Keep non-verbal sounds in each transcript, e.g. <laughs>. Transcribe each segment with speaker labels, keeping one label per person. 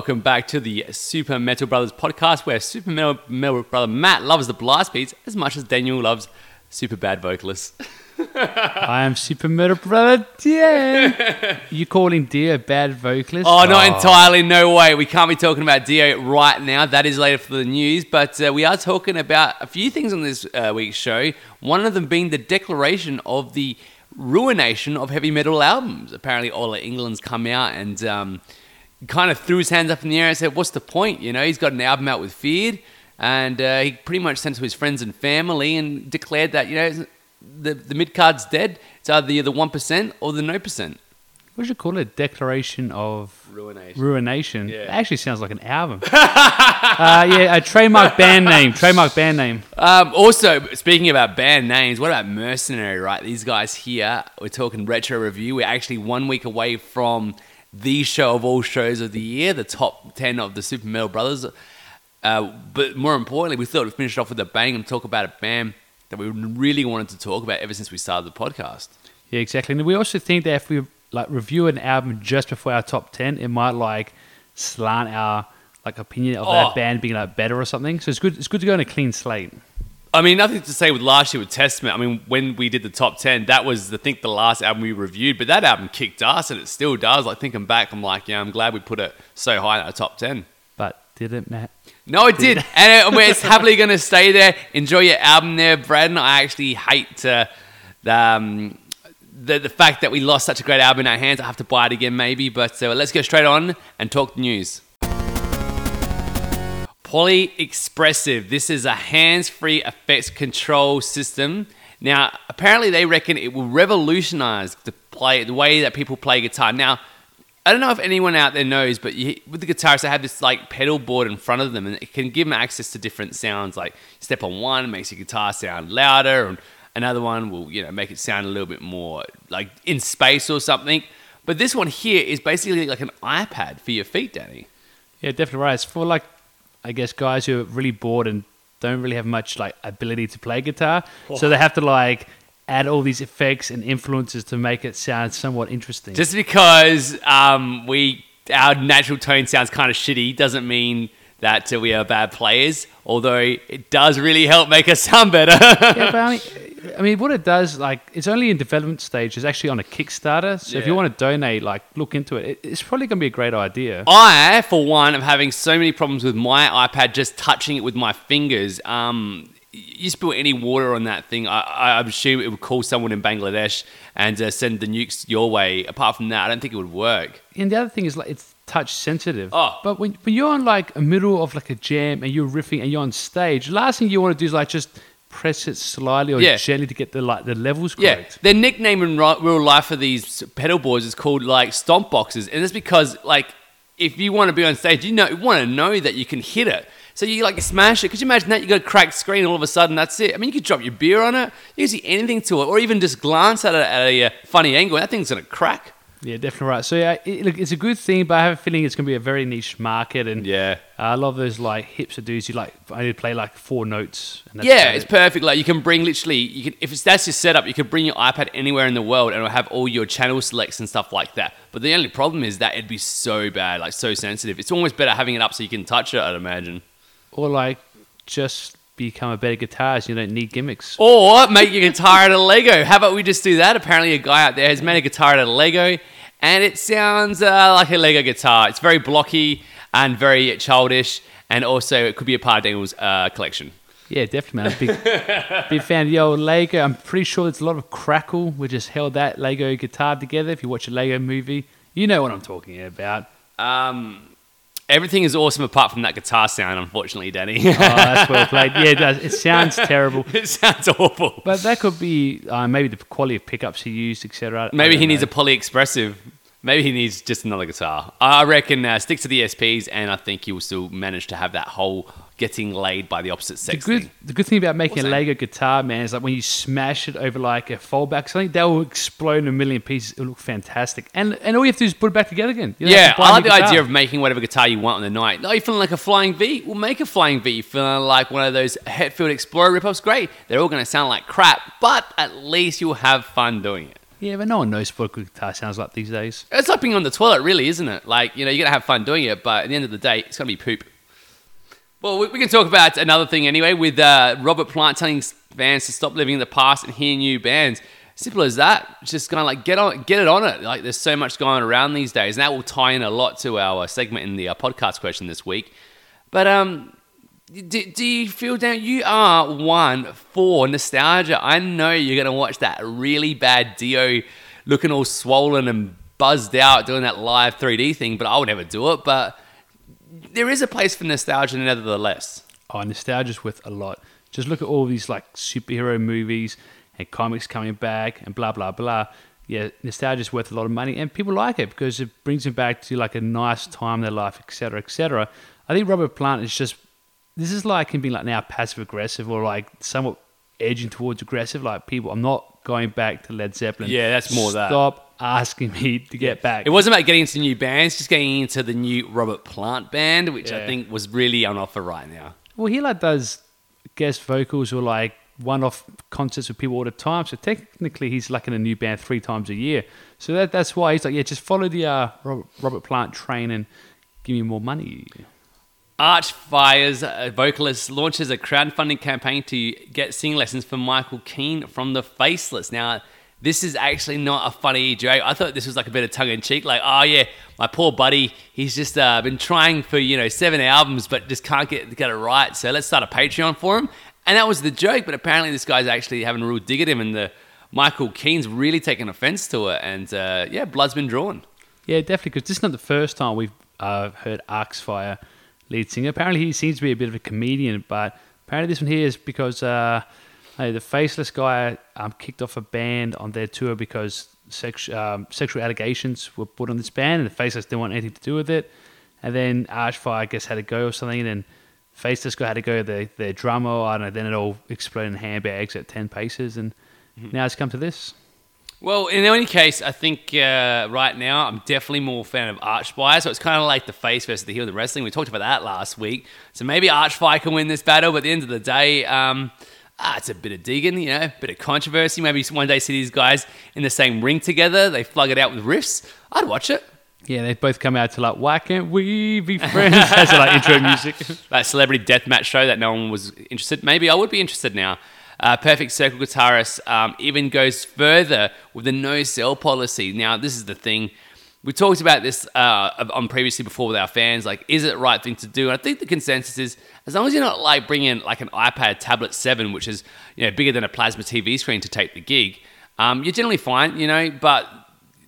Speaker 1: Welcome back to the Super Metal Brothers podcast, where Super Metal, Metal Brother Matt loves the blast beats as much as Daniel loves super bad vocalists. <laughs>
Speaker 2: I am Super Metal Brother Dan. <laughs> you calling Dio a bad vocalist?
Speaker 1: Oh, not entirely. No way. We can't be talking about Dio right now. That is later for the news. But uh, we are talking about a few things on this uh, week's show. One of them being the declaration of the ruination of heavy metal albums. Apparently, Ola Englund's come out and um, kind of threw his hands up in the air and said, "What's the point? You know, he's got an album out with Feared." And uh, he pretty much sent to his friends and family and declared that, you know, the, the mid card's dead. It's either the one percent or the no percent.
Speaker 2: What should you call it? Declaration of
Speaker 1: Ruination.
Speaker 2: Ruination.
Speaker 1: Yeah.
Speaker 2: It actually sounds like an album. <laughs> uh, yeah, a trademark band name. Trademark band name.
Speaker 1: Um, also, speaking about band names, what about Mercenary? Right, these guys here. We're talking retro review. We're actually one week away from the show of all shows of the year, the top ten of the Super Metal Brothers. Uh, but more importantly, we thought we'd finish off with a bang and talk about a band that we really wanted to talk about ever since we started the podcast.
Speaker 2: Yeah, exactly. And we also think that if we like review an album just before our top ten, it might like slant our like opinion of
Speaker 1: Oh.
Speaker 2: that band being like better or something. So it's good. It's good to go on a clean slate.
Speaker 1: I mean, nothing to say with last year with Testament. I mean, when we did the top 10, that was, I think, the last album we reviewed, but that album kicked ass and it still does. Like, thinking back, I'm like, yeah, I'm glad we put it so high in our top 10.
Speaker 2: But did it, Matt?
Speaker 1: No, it did. <laughs> and it, it's happily going to stay there. Enjoy your album there, Braden. I actually hate uh, the, um, the, the fact that we lost such a great album in our hands. I have to buy it again, maybe. But uh, let's go straight on and talk the news. Poly Expressive. This is a hands-free effects control system. Now, apparently, they reckon it will revolutionize the play, the way that people play guitar. Now, I don't know if anyone out there knows, but you, with the guitarists, they have this like pedal board in front of them, and it can give them access to different sounds. Like, step on one makes your guitar sound louder, and another one will, you know, make it sound a little bit more like in space or something. But this one here is basically like an iPad for your feet, Danny.
Speaker 2: Yeah, definitely right. It's for like, I guess, guys who are really bored and don't really have much like ability to play guitar, so they have to like add all these effects and influences to make it sound somewhat interesting.
Speaker 1: Just because um, we our natural tone sounds kind of shitty doesn't mean that we are bad players. Although it does really help make us sound better. <laughs>
Speaker 2: yeah, but I mean, I mean, what it does, like, it's only in development stage. It's actually on a Kickstarter. So if you
Speaker 1: Yeah.
Speaker 2: want to donate, like, look into it. it it's probably going to be a great idea.
Speaker 1: I, for one, am having so many problems with my iPad just touching it with my fingers. Um, you spill any water on that thing, I, I assume it would call someone in Bangladesh and uh, send the nukes your way. Apart from that, I don't think it would work.
Speaker 2: And the other thing is, like, it's touch sensitive.
Speaker 1: Oh.
Speaker 2: But when, when you're on, like, a middle of, like, a jam and you're riffing and you're on stage, last thing you want to do is, like, just press it slightly or
Speaker 1: Yeah.
Speaker 2: gently to get the, like, the levels correct.
Speaker 1: Yeah, their nickname in real life for these pedal boards is called like stomp boxes, and it's because like if you want to be on stage, you know you want to know that you can hit it. So you like smash it. Could you imagine that you got a cracked screen, all of a sudden that's it. I mean, you could drop your beer on it, you can see anything to it, or even just glance at it at a uh, funny angle. and That thing's gonna crack.
Speaker 2: Yeah, definitely right. So, yeah, it, look, it's a good thing, but I have a feeling it's going to be a very niche market. And
Speaker 1: Yeah.
Speaker 2: I love those, like, hipster dudes who, like, only play, like, four notes. And that's
Speaker 1: Yeah, it's
Speaker 2: it.
Speaker 1: perfect. Like you can bring literally, you can if it's that's your setup, you can bring your iPad anywhere in the world and it'll have all your channel selects and stuff like that. But the only problem is that it'd be so bad, like so sensitive. It's almost better having it up so you can touch it. I'd imagine.
Speaker 2: Or, like, just become a better guitarist. You don't need gimmicks.
Speaker 1: Or make your guitar out of Lego. How about we just do that? Apparently, a guy out there has made a guitar out of Lego, and it sounds uh, like a Lego guitar. It's very blocky and very childish, and also it could be a part of Daniel's uh, collection.
Speaker 2: Yeah, definitely, man. Big, big fan of the old Lego. I'm pretty sure there's a lot of crackle. We just held that Lego guitar together. If you watch a Lego movie, you know what I'm talking about.
Speaker 1: Um, everything is awesome apart from that guitar sound, unfortunately, Danny.
Speaker 2: Oh, that's well played. Yeah, it does. It sounds <laughs> terrible.
Speaker 1: it sounds awful.
Speaker 2: But that could be uh, maybe the quality of pickups he used, etc.
Speaker 1: Maybe he needs a poly expressive. Maybe he needs just another guitar. I reckon uh, stick to the SPs, and I think he will still manage to have that whole getting laid by the opposite
Speaker 2: The
Speaker 1: sex
Speaker 2: good,
Speaker 1: thing.
Speaker 2: the good thing about making
Speaker 1: What's
Speaker 2: a
Speaker 1: that?
Speaker 2: Lego guitar, man, is like when you smash it over like a foldback, something that will explode in a million pieces. It'll look fantastic, and and all you have to do is put it back together again. You
Speaker 1: Yeah,
Speaker 2: buy
Speaker 1: like the
Speaker 2: guitar.
Speaker 1: idea of making whatever guitar you want on the night. No, you're feeling like a flying V? We'll make a flying V. You're feeling like one of those Hetfield Explorer ripoffs? Great. They're all going to sound like crap, but at least you'll have fun doing it.
Speaker 2: Yeah, but no one knows what a good guitar sounds like these days.
Speaker 1: It's like being on the toilet, really, isn't it? Like, you know, you're going to have fun doing it, but at the end of the day, it's going to be poop. Well, we, we can talk about another thing anyway with uh, Robert Plant telling fans to stop living in the past and hear new bands. Simple as that. Just kind of like get on, get it on it. Like, there's so much going around these days, and that will tie in a lot to our segment in the uh, podcast question this week. But um, do, do you feel down? You are one for nostalgia. I know you're going to watch that really bad Dio looking all swollen and buzzed out doing that live 3D thing, but I would never do it. But there is a place for nostalgia nevertheless.
Speaker 2: Oh, nostalgia's worth a lot. Just look at all these like superhero movies and comics coming back and blah blah blah. Yeah, nostalgia's worth a lot of money, and people like it because it brings them back to like a nice time in their life, etc., etc. I think Robert Plant is just this is like him being like now passive aggressive or like somewhat edging towards aggressive. Like people, I'm not going back to Led Zeppelin.
Speaker 1: Yeah, that's more that.
Speaker 2: Stop asking me to get back.
Speaker 1: It wasn't about getting into new bands, just getting into the new Robert Plant band, which I think was really on offer right now.
Speaker 2: Well, he like does guest vocals or like one-off concerts with people all the time. So technically, he's like in a new band three times a year. So that that's why he's like, yeah, just follow the uh, Robert, Robert Plant train and give me more money.
Speaker 1: Archspire's uh, vocalist launches a crowdfunding campaign to get singing lessons for Michael Keene from the Faceless. Now, this is actually not a funny joke. I thought this was like a bit of tongue in cheek, like, oh yeah, my poor buddy, he's just uh, been trying for you know seven albums, but just can't get get it right. So let's start a Patreon for him. And that was the joke, but apparently this guy's actually having a real dig at him, and the Michael Keene's really taken offense to it, and uh, yeah, blood's been drawn.
Speaker 2: Yeah, definitely, because this is not the first time we've uh, heard Archspire lead singer. Apparently, he seems to be a bit of a comedian, but apparently, this one here is because uh, hey, the faceless guy um, kicked off a band on their tour because sex, um, sexual allegations were put on this band, and the faceless didn't want anything to do with it. And then Archspire, I guess, had to go or something, and then Faceless guy had to go to their, their drummer. I don't know. Then it all exploded in handbags at ten paces, and now it's come to this.
Speaker 1: Well, in any case, I think uh, right now I'm definitely more a fan of Archspire. So it's kind of like the face versus the heel of the wrestling. We talked about that last week. So maybe Archspire can win this battle, but at the end of the day, um, ah, it's a bit of digging, you know, a bit of controversy. Maybe one day see these guys in the same ring together. They flug it out with riffs. I'd watch it.
Speaker 2: Yeah, they both come out to like, why can't we be friends? <laughs> As like intro music. <laughs>
Speaker 1: that celebrity death match show that no one was interested. Maybe I would be interested now. Uh, Perfect Circle guitarist um, even goes further with the no sell policy. Now, this is the thing. We talked about this uh, on previously before with our fans. Like, is it the right thing to do? And I think the consensus is, as long as you're not like bringing like an iPad Tablet Seven, which is you know bigger than a plasma TV screen to take the gig, um, you're generally fine. You know, but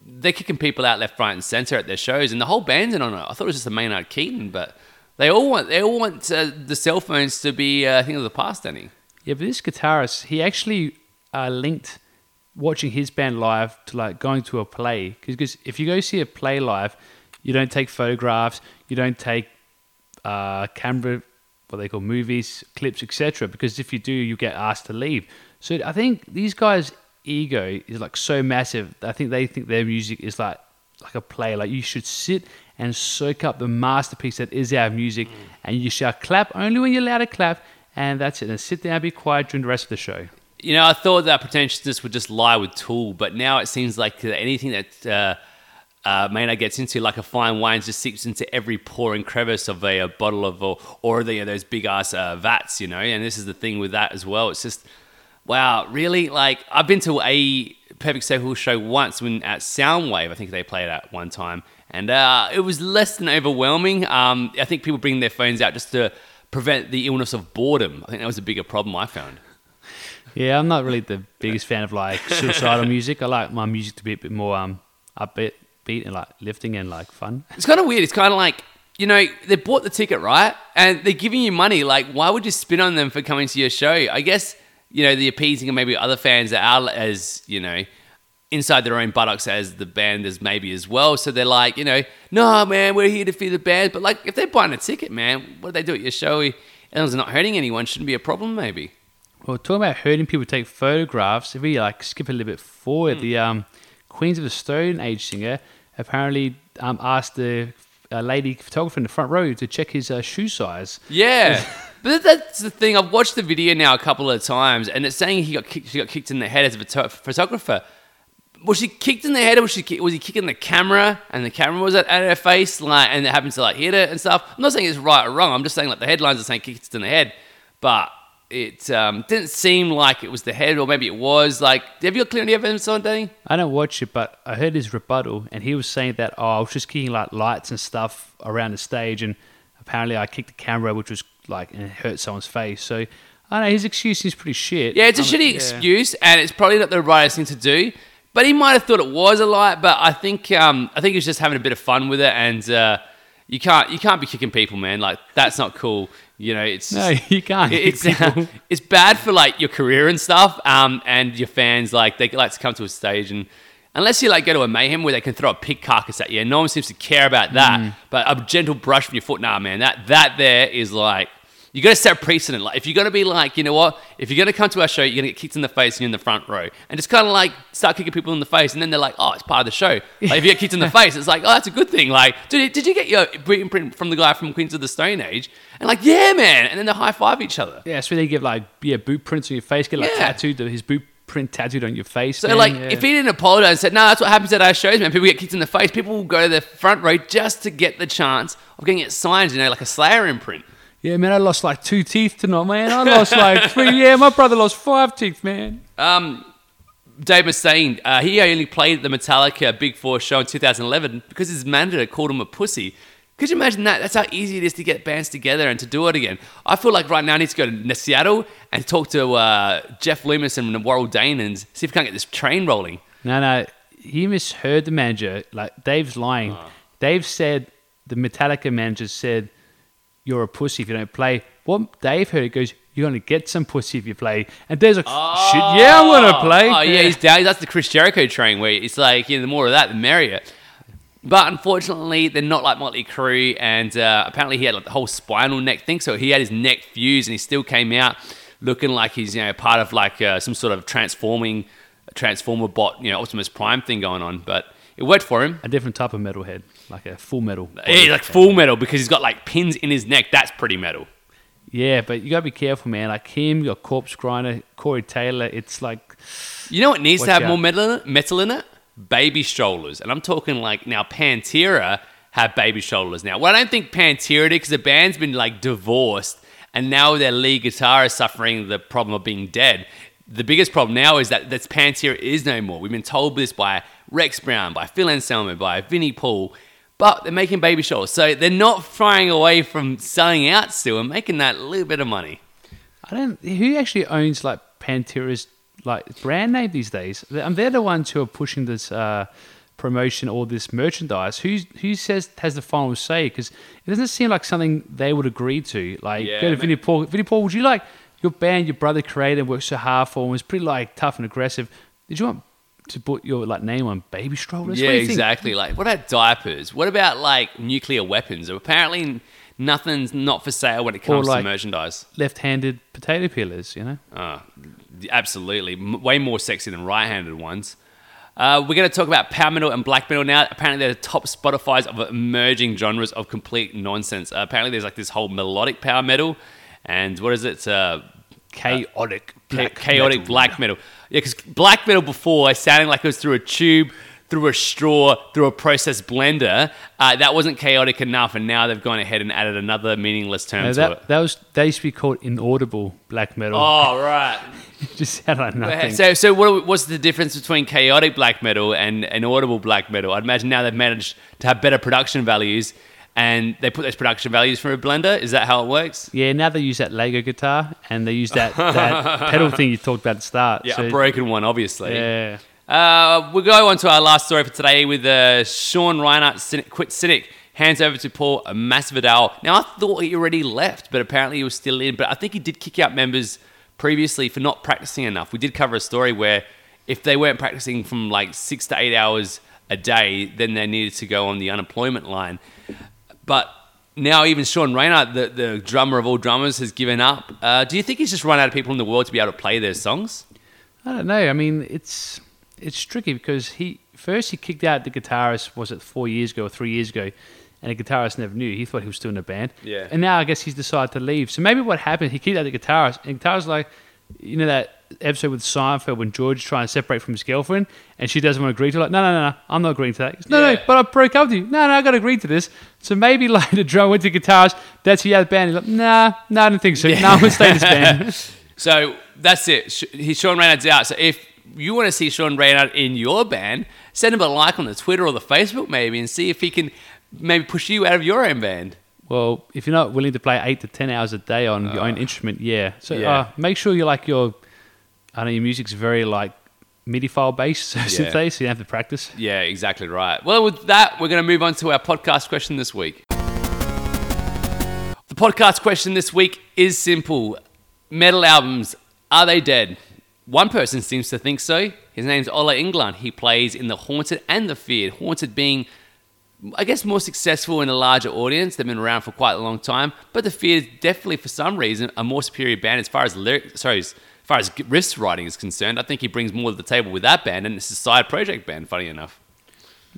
Speaker 1: they're kicking people out left, right, and center at their shows, and the whole band's in on it. I thought it was just the Maynard Keenan, but they all want they all want uh, the cell phones to be uh, a thing of the past, Danny.
Speaker 2: Yeah, but this guitarist, he actually uh, linked watching his band live to like going to a play. Because if you go see a play live, you don't take photographs, you don't take uh, camera, what they call movies, clips, etc. Because if you do, you get asked to leave. So I think these guys' ego is like so massive. I think they think their music is like like a play. Like you should sit and soak up the masterpiece that is our music, and you shall clap only when you're allowed to clap, and that's it. And sit down, be quiet during the rest of the show.
Speaker 1: You know, I thought that pretentiousness would just lie with Tool, but now it seems like anything that uh, uh, Maynard gets into, like a fine wine, just seeps into every pore and crevice of a, a bottle of, or, or the, those big ass uh, vats, you know. And this is the thing with that as well. It's just, wow, really? Like, I've been to a Perfect Circle show once when at Soundwave, I think they played at one time, and uh, it was less than overwhelming. Um, I think people bring their phones out just to prevent the illness of boredom. I think that was a bigger problem I found.
Speaker 2: Yeah, I'm not really the biggest fan of like suicidal music. I like my music to be a bit more um upbeat, beat and like lifting and like fun.
Speaker 1: It's kind of weird. It's kind of like, you know, they bought the ticket, right? And they're giving you money. Like, why would you spin on them for coming to your show? I guess, you know, the appeasing of maybe other fans that are as, you know, inside their own buttocks as the band is maybe as well. So they're like, you know, no, man, we're here to feel the band. But like, if they're buying a ticket, man, what do they do at your show? As long not hurting anyone, shouldn't be a problem, maybe.
Speaker 2: Well, talking about hurting people take photographs, if we like skip a little bit forward, the um, Queens of the Stone Age singer apparently um, asked the uh, lady photographer in the front row to check his uh, shoe size.
Speaker 1: Yeah. <laughs> But that's the thing. I've watched the video now a couple of times, and it's saying he got kicked, he got kicked in the head as a photo- photographer. was she kicked in the head or was she was he kicking the camera and the camera was at, at her face like and it happened to like hit her and stuff? I'm not saying it's right or wrong. I'm just saying like the headlines are saying kicked in the head, but it um, didn't seem like it was the head or maybe it was like. Have you got clear any evidence on Danny?
Speaker 2: I don't watch it, but I heard his rebuttal, and he was saying that oh, I was just kicking like lights and stuff around the stage, and apparently I kicked the camera, which was like and it hurt someone's face. So I don't know. His excuse is pretty shit.
Speaker 1: Yeah, it's a
Speaker 2: I'm-
Speaker 1: shitty
Speaker 2: yeah.
Speaker 1: excuse, and it's probably not the rightest thing to do. But he might have thought it was a light, But I think um, I think he was just having a bit of fun with it, and uh, you can't you can't be kicking people, man. Like that's not cool. You know, it's
Speaker 2: No, <laughs> you can't.
Speaker 1: it- it's
Speaker 2: people.
Speaker 1: it's bad for like your career and stuff. Um, and your fans like they like to come to a stage and. Unless you like go to a mayhem where they can throw a pig carcass at you, and no one seems to care about that.
Speaker 2: Mm.
Speaker 1: But a gentle brush from your foot, nah, man, that that there is like you got to set a precedent. Like if you're gonna be like, you know what, if you're gonna come to our show, you're gonna get kicked in the face and you're in the front row, and just kind of like start kicking people in the face, and then they're like, oh, it's part of the show. Like if you get kicked in the <laughs> face, it's like, oh, that's a good thing. Like, did, did you get your boot imprint from the guy from Queens of the Stone Age? And like, yeah, man, and then they high five each other.
Speaker 2: Yeah, so they give like yeah boot prints on your face, get like
Speaker 1: Yeah.
Speaker 2: tattooed, his boot print tattooed on your face.
Speaker 1: So
Speaker 2: man,
Speaker 1: like,
Speaker 2: yeah.
Speaker 1: if he didn't apologize and said, "No, that's what happens at our shows, man. People get kicked in the face. People will go to the front row just to get the chance of getting it signed, you know, like a Slayer imprint."
Speaker 2: Yeah, man, I lost like two teeth tonight, man. I lost like <laughs> three. Yeah, my brother lost five teeth, man.
Speaker 1: Um, Dave Mustaine, uh, he only played the Metallica Big Four show in 2011 because his manager called him a pussy. Could you imagine that? That's how easy it is to get bands together and to do it again. I feel like right now I need to go to Seattle and talk to uh, Jeff Loomis and Warrell Dane and see if we can't get this train rolling.
Speaker 2: No, no, he misheard the manager. Like Dave's lying.
Speaker 1: Oh.
Speaker 2: Dave said the Metallica manager said you're a pussy if you don't play. What Dave heard, he goes, "You're gonna get some pussy if you play." And Dave's like, "Shit, yeah, I'm gonna play."
Speaker 1: Oh yeah, he's down. That's the Chris Jericho train where it's like you know the more of that, the merrier. But unfortunately, they're not like Motley Crue, and uh, apparently he had like the whole spinal neck thing, so he had his neck fused, and he still came out looking like he's you know part of like uh, some sort of transforming transformer bot, you know, Optimus Prime thing going on. But it worked for him.
Speaker 2: a different type of metalhead, like a full metal.
Speaker 1: Yeah, like full metal because he's got like pins in his neck. That's pretty metal.
Speaker 2: Yeah, but you gotta be careful, man. Like him, you got Corpse Grinder, Corey Taylor. It's like
Speaker 1: You know what needs to have
Speaker 2: out.
Speaker 1: more metal in, it? metal in it? Baby strollers. And I'm talking like now Pantera have baby strollers now. Well, I don't think Pantera did because the band's been like divorced and now their lead guitar is suffering the problem of being dead. The biggest problem now is that that's Pantera is no more. We've been told this by Rex Brown, by Phil Anselmo, by Vinnie Paul, but they're making baby strollers. So they're not flying away from selling out still and making that little bit of money.
Speaker 2: I don't. Who actually owns like Pantera's like brand name these days? And they're the ones who are pushing this uh, promotion or this merchandise. Who who says has the final say? Because it doesn't seem like something they would agree to. Like
Speaker 1: Yeah,
Speaker 2: go to Vinnie Paul. Vinnie Paul, would you like your band, your brother created worked so hard for, and was pretty like tough and aggressive? Did you want to put your like name on baby strollers?
Speaker 1: Yeah,
Speaker 2: What do you think?
Speaker 1: exactly. Like, what about diapers? What about like nuclear weapons? Apparently, nothing's not for sale when it comes
Speaker 2: like-
Speaker 1: to merchandise.
Speaker 2: Left-handed potato peelers, you know.
Speaker 1: Uh, absolutely, M- way more sexy than right-handed ones. Uh, we're going to talk about power metal and black metal now. Apparently, they're the top Spotify's of emerging genres of complete nonsense. Uh, apparently, there's like this whole melodic power metal, and what is it? Uh,
Speaker 2: Chaotic, black
Speaker 1: chaotic
Speaker 2: metal.
Speaker 1: black metal. Yeah, because black metal before sounded like it was through a tube, through a straw, through a processed blender. Uh, that wasn't chaotic enough, and now they've gone ahead and added another meaningless term
Speaker 2: No,
Speaker 1: to
Speaker 2: that,
Speaker 1: it.
Speaker 2: that was that used to be called inaudible black metal.
Speaker 1: Oh right. <laughs>
Speaker 2: Just sounded like nothing.
Speaker 1: So, so what, what's the difference between chaotic black metal and inaudible black metal? I'd imagine now they've managed to have better production values, and they put those production values through a blender. Is that how it works?
Speaker 2: Yeah, now they use that Lego guitar and they use that, that <laughs> pedal thing you talked about at the start.
Speaker 1: Yeah,
Speaker 2: So-
Speaker 1: a broken one, obviously.
Speaker 2: Yeah.
Speaker 1: Uh, we'll go on to our last story for today with uh, Sean Reinert cynic, quit Cynic. Hands over to Paul Masvidal. Now, I thought he already left, but apparently he was still in. But I think he did kick out members previously for not practicing enough. We did cover a story where if they weren't practicing from like six to eight hours a day, then they needed to go on the unemployment line. But now even Sean Reinert, the, the drummer of all drummers, has given up. Uh, do you think he's just run out of people in the world to be able to play their songs?
Speaker 2: I don't know. I mean, it's it's tricky because he first he kicked out the guitarist. Was it four years ago or three years ago? And the guitarist never knew. He thought he was still in the band.
Speaker 1: Yeah.
Speaker 2: And now I guess he's decided to leave. So maybe what happened? He kicked out the guitarist, and the guitarist like, you know that episode with Seinfeld when George is trying to separate from his girlfriend and she doesn't want to agree to it. Like, no, no, no, no, I'm not agreeing to that. Goes, no,
Speaker 1: Yeah.
Speaker 2: no, but I broke up with you. No, no, I got to agree to this. So maybe <laughs> like the drummer went to guitars. That's the other band. He's like, nah, nah, I don't think so. No, I'm gonna stay in this band. <laughs>
Speaker 1: So that's it. Sh- he- Sean Reinert's out. So if you want to see Sean Reynard in your band, send him a like on the Twitter or the Facebook maybe and see if he can maybe push you out of your own band.
Speaker 2: Well, if you're not willing to play eight to ten hours a day on your own instrument, yeah. So
Speaker 1: yeah.
Speaker 2: Uh, make sure you like your, I know your music's very like MIDI file based, so
Speaker 1: Yeah.
Speaker 2: so you have to practice.
Speaker 1: Yeah, exactly right. Well, with that, we're going to move on to our podcast question this week. The podcast question this week is simple Metal albums, are they dead? One person seems to think so. His name's Ola Englund. He plays in the Haunted and the Feared. Haunted being, I guess, more successful in a larger audience. They've been around for quite a long time. But the Feared is definitely, for some reason, a more superior band as far as lyrics. sorry, far as riff writing is concerned. I think he brings more to the table with that band, and it's a side project band, funny enough.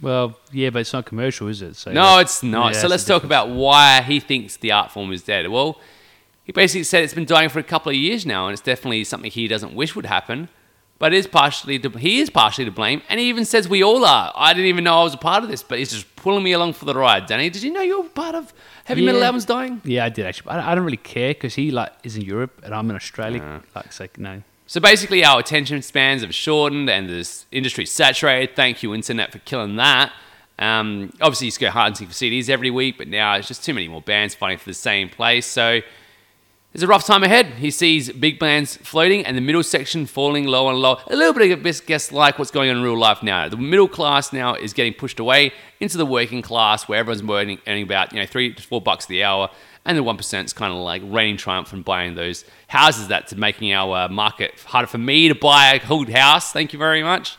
Speaker 2: Well, yeah, but it's not commercial, is it? So
Speaker 1: No, it's not.
Speaker 2: yeah,
Speaker 1: so let's talk about why he thinks the art form is dead. Well, he basically said it's been dying for a couple of years now, and it's definitely something he doesn't wish would happen. But is partially to, he is partially to blame, and he even says we all are. I didn't even know I was a part of this, but he's just pulling me along for the ride. Danny, did you know you were part of heavy metal
Speaker 2: Yeah.
Speaker 1: albums dying?
Speaker 2: Yeah, I did actually. But I, I don't really care because he like is in Europe and I'm in Australia. Like, like no.
Speaker 1: So basically, our attention spans have shortened, and this industry's saturated. Thank you, internet, for killing that. Um, obviously, you used to go hunting for CDs every week, but now it's just too many more bands fighting for the same place. So there's a rough time ahead. He sees big bands floating and the middle section falling low and low. A little bit of a guess like what's going on in real life now. The middle class now is getting pushed away into the working class, where everyone's earning, earning about you know three to four bucks the hour, and the one percent is kind of like reigning triumph and buying those houses. That's making our uh, market harder for me to buy a whole house. Thank you very much.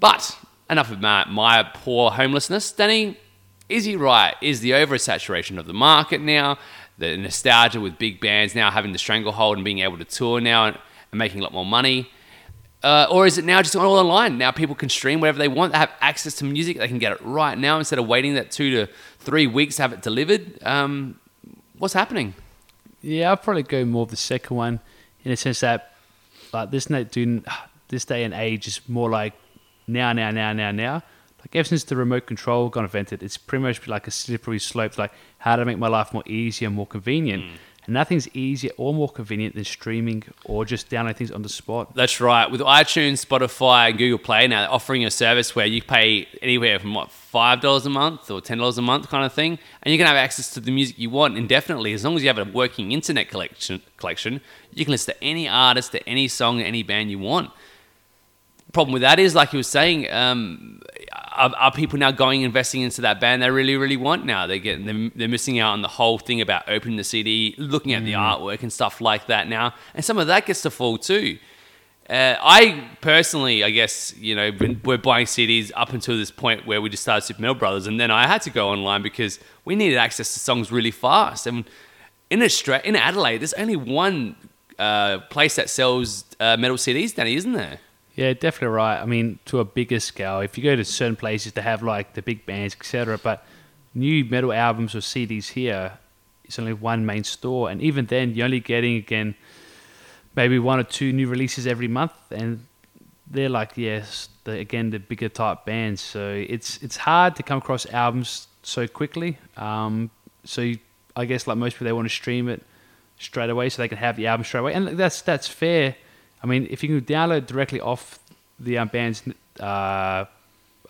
Speaker 1: But enough of my, my poor homelessness. Danny, is he right? Is the oversaturation of the market now, the nostalgia with big bands now having the stranglehold and being able to tour now and, and making a lot more money? Uh, or is it now just all online? Now people can stream whatever they want. They have access to music. They can get it right now instead of waiting that two to three weeks to have it delivered. Um, what's happening?
Speaker 2: Yeah, I'll probably go more of the second one in a sense that like this this day and age is more like now, now, now, now, now. Like ever since the remote control got invented, it's pretty much like a slippery slope. Like how to make my life more easier, and more convenient. Hmm. And nothing's easier or more convenient than streaming or just downloading things on the spot.
Speaker 1: That's right. With iTunes, Spotify, and Google Play now offering a service where you pay anywhere from what five dollars a month or ten dollars a month kind of thing, and you can have access to the music you want indefinitely as long as you have a working internet collection. Collection, you can listen to any artist, to any song, any band you want. Problem with that is, like you were saying, um, are, are people now going investing into that band they really, really want now? They get they're, they're missing out on the whole thing about opening the CD, looking at the artwork and stuff like that now, and some of that gets to fall too. Uh, I personally, I guess, you know, been, we're buying CDs up until this point where we just started Super Metal Brothers, and then I had to go online because we needed access to songs really fast. And in Australia, in Adelaide, there's only one uh, place that sells uh, metal CDs, Danny, isn't there?
Speaker 2: Yeah, definitely right. I mean, to a bigger scale, if you go to certain places to have like the big bands, etc., but new metal albums or CDs here, it's only one main store, and even then, you're only getting again maybe one or two new releases every month, and they're like yes, the, again the bigger type bands. So it's it's hard to come across albums so quickly. Um, so you, I guess like most people, they want to stream it straight away so they can have the album straight away, and that's that's fair. I mean, if you can download directly off the um, band's uh, I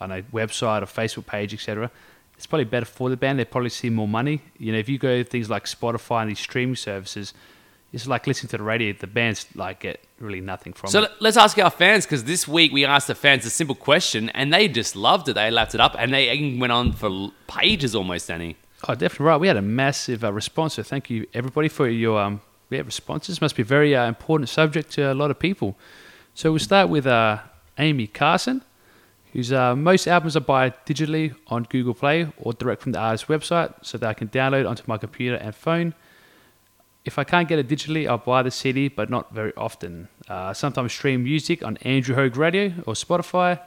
Speaker 2: don't know website or Facebook page, etc., it's probably better for the band. They probably see more money. You know, if you go to things like Spotify and these streaming services, it's like listening to the radio. The bands like get really nothing from
Speaker 1: So
Speaker 2: it.
Speaker 1: So let's ask our fans because this week we asked the fans a simple question and they just loved it. They lapped it up and they went on for pages almost, Danny.
Speaker 2: Oh, definitely right. We had a massive uh, response. So thank you everybody for your um, yeah, responses. Must be a very uh, important subject to a lot of people. So we'll start with uh, Amy Carson, whose uh, most albums are buy digitally on Google Play or direct from the artist's website, so that I can download onto my computer and phone. If I can't get it digitally, I'll buy the CD, but not very often. Uh, sometimes stream music on Andrew Hogue Radio or Spotify.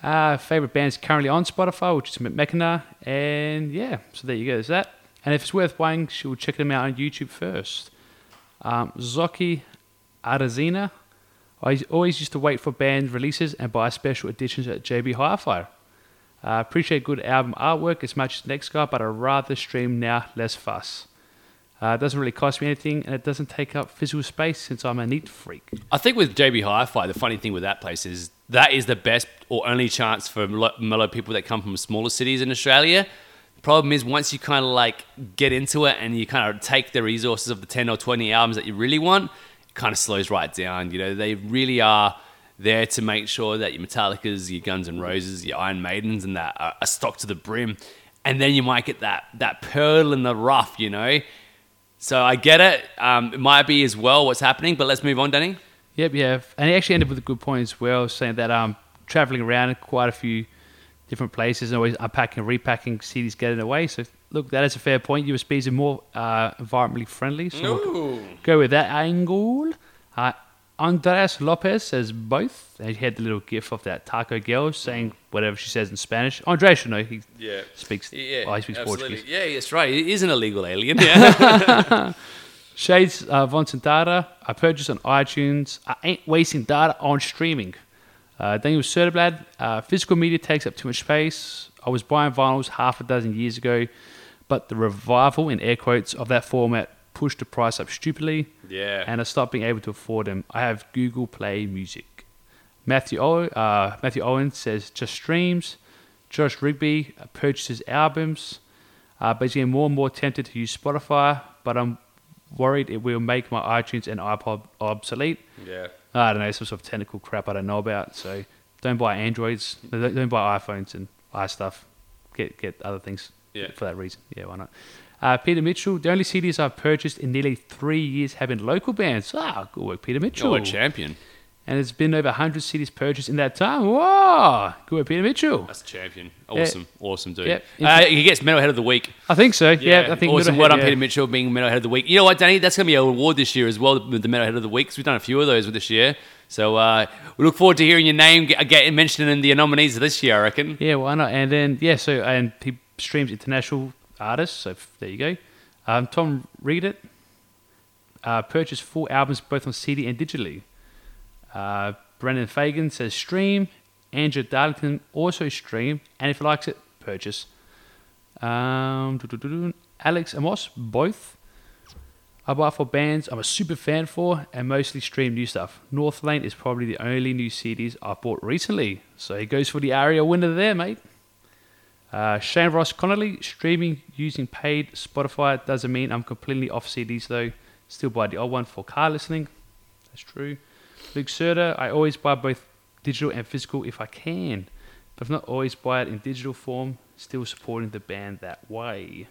Speaker 2: Uh, favorite bands currently on Spotify, which is Mechana, and yeah, so there you go. There's that. And if it's worth buying, she'll check them out on YouTube first. Um, Zoki Arazina, I always used to wait for band releases and buy special editions at JB Hi-Fi. Uh, appreciate good album artwork as much as next guy, but I'd rather stream now, less fuss. Uh, it doesn't really cost me anything, and it doesn't take up physical space since I'm a neat freak.
Speaker 1: I think with JB Hi-Fi, the funny thing with that place is that is the best or only chance for mellow people that come from smaller cities in Australia. Problem is, once you kind of like get into it and you kind of take the resources of the 10 or 20 albums that you really want, it kind of slows right down. You know, they really are there to make sure that your Metallicas, your Guns and Roses, your Iron Maidens, and that are, are stocked to the brim. And then you might get that that pearl in the rough, you know. So I get it. Um, it might be as well what's happening, but let's move on, Danny.
Speaker 2: Yep, yeah. And he actually ended with a good point as well, saying that um, traveling around quite a few different places and always unpacking repacking CDs getting away. So, look, that is a fair point. USBs are more uh, environmentally friendly. So, we'll go with that angle. Uh, Andres Lopez says both. And he had the little gif of that taco girl saying whatever she says in Spanish. Andres should know. He
Speaker 1: Yeah.
Speaker 2: speaks,
Speaker 1: Yeah,
Speaker 2: well, he speaks
Speaker 1: absolutely.
Speaker 2: Portuguese.
Speaker 1: Yeah, that's right. He is an illegal alien. <laughs> Yeah.
Speaker 2: Shades uh, some data. I purchased on iTunes. I ain't wasting data on streaming. Uh, Daniel Soderblad, uh, physical media takes up too much space. I was buying vinyls half a dozen years ago, but the revival, in air quotes, of that format pushed the price up stupidly,
Speaker 1: yeah.
Speaker 2: and I stopped being able to afford them. I have Google Play Music. Matthew, o- uh, Matthew Owen says just streams. Josh Rigby uh, purchases albums, uh, but he's getting more and more tempted to use Spotify, but I'm worried it will make my iTunes and iPod obsolete.
Speaker 1: yeah.
Speaker 2: I don't know, some sort of technical crap I don't know about. So don't buy Androids, don't don't buy iPhones and buy stuff. Get get other things
Speaker 1: Yeah.
Speaker 2: for that reason. Yeah, why not? Uh, Peter Mitchell, the only CDs I've purchased in nearly three years have been local bands. Ah, good work, Peter Mitchell.
Speaker 1: You're a champion.
Speaker 2: And it's been over 100 CDs purchased in that time. Whoa, good work, Peter Mitchell.
Speaker 1: That's a champion. Awesome. Awesome, dude.
Speaker 2: Yep.
Speaker 1: Uh, he gets Metal Head of the Week.
Speaker 2: I think so. Yeah, I think
Speaker 1: awesome. Well done,
Speaker 2: yeah.
Speaker 1: Peter Mitchell, being Metal Head of the Week. You know what, Danny? That's going to be an award this year as well, the Metal Head of the Week. 'cause we've done a few of those this year. So uh, we look forward to hearing your name get, get mentioned in the nominees of this year, I reckon.
Speaker 2: Yeah, why not? And then yeah, so and he streams international artists. So f- there you go. Um, Tom Reed it. Uh, purchased full albums both on CD and digitally. Uh, Brendan Fagan says stream. Andrew Darlington also stream, and if he likes it, purchase. Um. Alex Amos both. I buy for bands I'm a super fan for and mostly stream new stuff. Northlane is probably the only new CDs I've bought recently. So he goes for the ARIA winner there, mate. Uh, Shane Ross Connolly, streaming using paid Spotify doesn't mean I'm completely off CDs though. Still buy the old one for car listening. That's true. Luke Serta, I always buy both digital and physical if I can, but if not always buy it in digital form. Still supporting the band that way.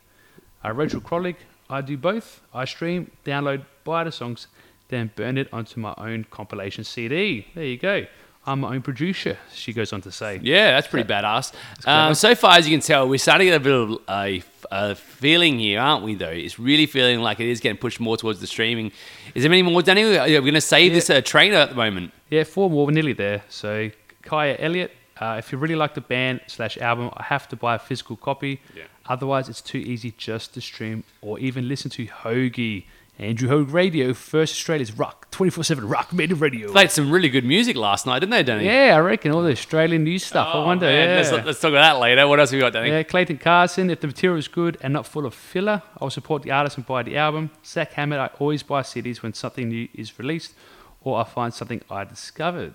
Speaker 2: Uh, Rachel Krolik, I do both. I stream, download, buy the songs, then burn it onto my own compilation CD. There you go. I'm my own producer, she goes on to say.
Speaker 1: Yeah, that's pretty badass.
Speaker 2: clever.
Speaker 1: Um, so far, as you can tell, we're starting to get a bit of a, a feeling here, aren't we, though? It's really feeling like it is getting pushed more towards the streaming. Is there any more, Danny? We're we going to save
Speaker 2: Yeah.
Speaker 1: this uh, trainer at the moment?
Speaker 2: Yeah, four more. We're nearly there. So, Kaya Elliott, uh, if you really like the band slash album, I have to buy a physical copy.
Speaker 1: Yeah.
Speaker 2: Otherwise, it's too easy just to stream or even listen to Hoagie. Andrew Hogue Radio, first Australia's rock, 24 7 rock made radio.
Speaker 1: Played some really good music last night, didn't they, Danny?
Speaker 2: Yeah, I reckon all the Australian news stuff. I
Speaker 1: Oh,
Speaker 2: wonder.
Speaker 1: man,
Speaker 2: yeah.
Speaker 1: Let's, let's talk about that later. What else have we got, Danny?
Speaker 2: Yeah, Clayton Carson. If the material is good and not full of filler, I'll support the artist and buy the album. Zach Hammett. I always buy CDs when something new is released or I find something I discovered.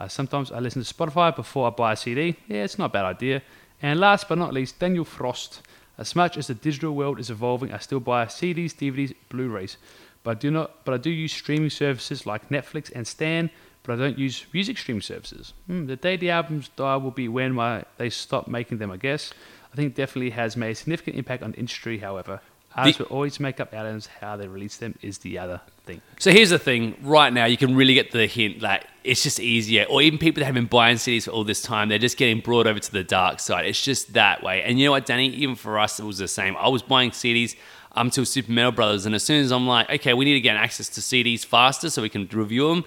Speaker 2: Uh, sometimes I listen to Spotify before I buy a CD. Yeah, it's not a bad idea. And last but not least, Daniel Frost. As much as the digital world is evolving, I still buy CDs, DVDs, Blu-rays. But I do not. But I do use streaming services like Netflix and Stan. But I don't use music streaming services. Hmm, the day the albums die will be when my they stop making them. I guess. I think definitely has made a significant impact on the industry. However, artists will always make up albums. How they release them is the other thing.
Speaker 1: So here's the thing. Right now, you can really get the hint that it's just easier. Or even people that have been buying CDs for all this time, they're just getting brought over to the dark side. It's just that way. And you know what, Danny? Even for us, it was the same. I was buying CDs until um, Super Metal Brothers, and as soon as I'm like, okay, we need to get access to CDs faster so we can review them.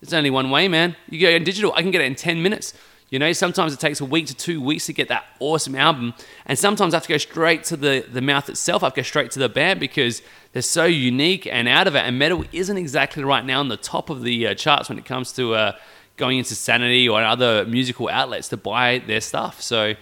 Speaker 1: It's only one way, man. You go in digital. I can get it in ten minutes. You know, sometimes it takes a week to two weeks to get that awesome album, and sometimes I have to go straight to the the mouth itself. I have to go straight to the band because they're so unique and out of it. And metal isn't exactly right now on the top of the uh, charts when it comes to uh, going into Sanity or other musical outlets to buy their stuff. So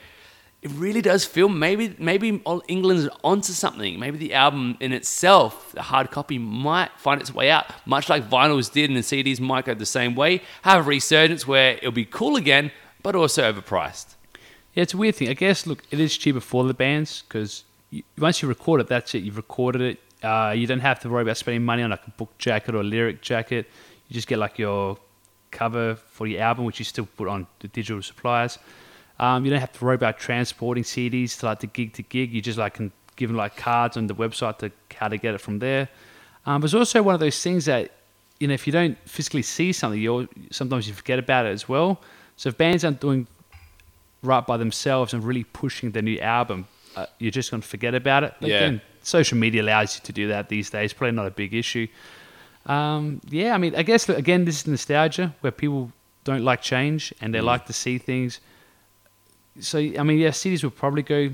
Speaker 1: it really does feel maybe maybe Englund's onto something. Maybe the album in itself, the hard copy, might find its way out, much like vinyls did, and the CDs might go the same way. Have a resurgence where it'll be cool again, but also overpriced.
Speaker 2: Yeah, it's a weird thing. I guess, look, it is cheaper for the bands because once you record it, that's it. You've recorded it. Uh, you don't have to worry about spending money on like a book jacket or a lyric jacket. You just get like your cover for your album, which you still put on the digital suppliers. Um, you don't have to worry about transporting CDs to like the gig to gig. You just like can give them like cards on the website to how to get it from there. Um, but it's also one of those things that you know if you don't physically see something, you sometimes you forget about it as well. So if bands aren't doing right by themselves and really pushing their new album, uh, you're just going to forget about it. But
Speaker 1: yeah.
Speaker 2: Again, social media allows you to do that these days. Probably not a big issue. Um, yeah, I mean, I guess again, this is nostalgia where people don't like change and they mm. like to see things. So I mean, yeah, cities will probably go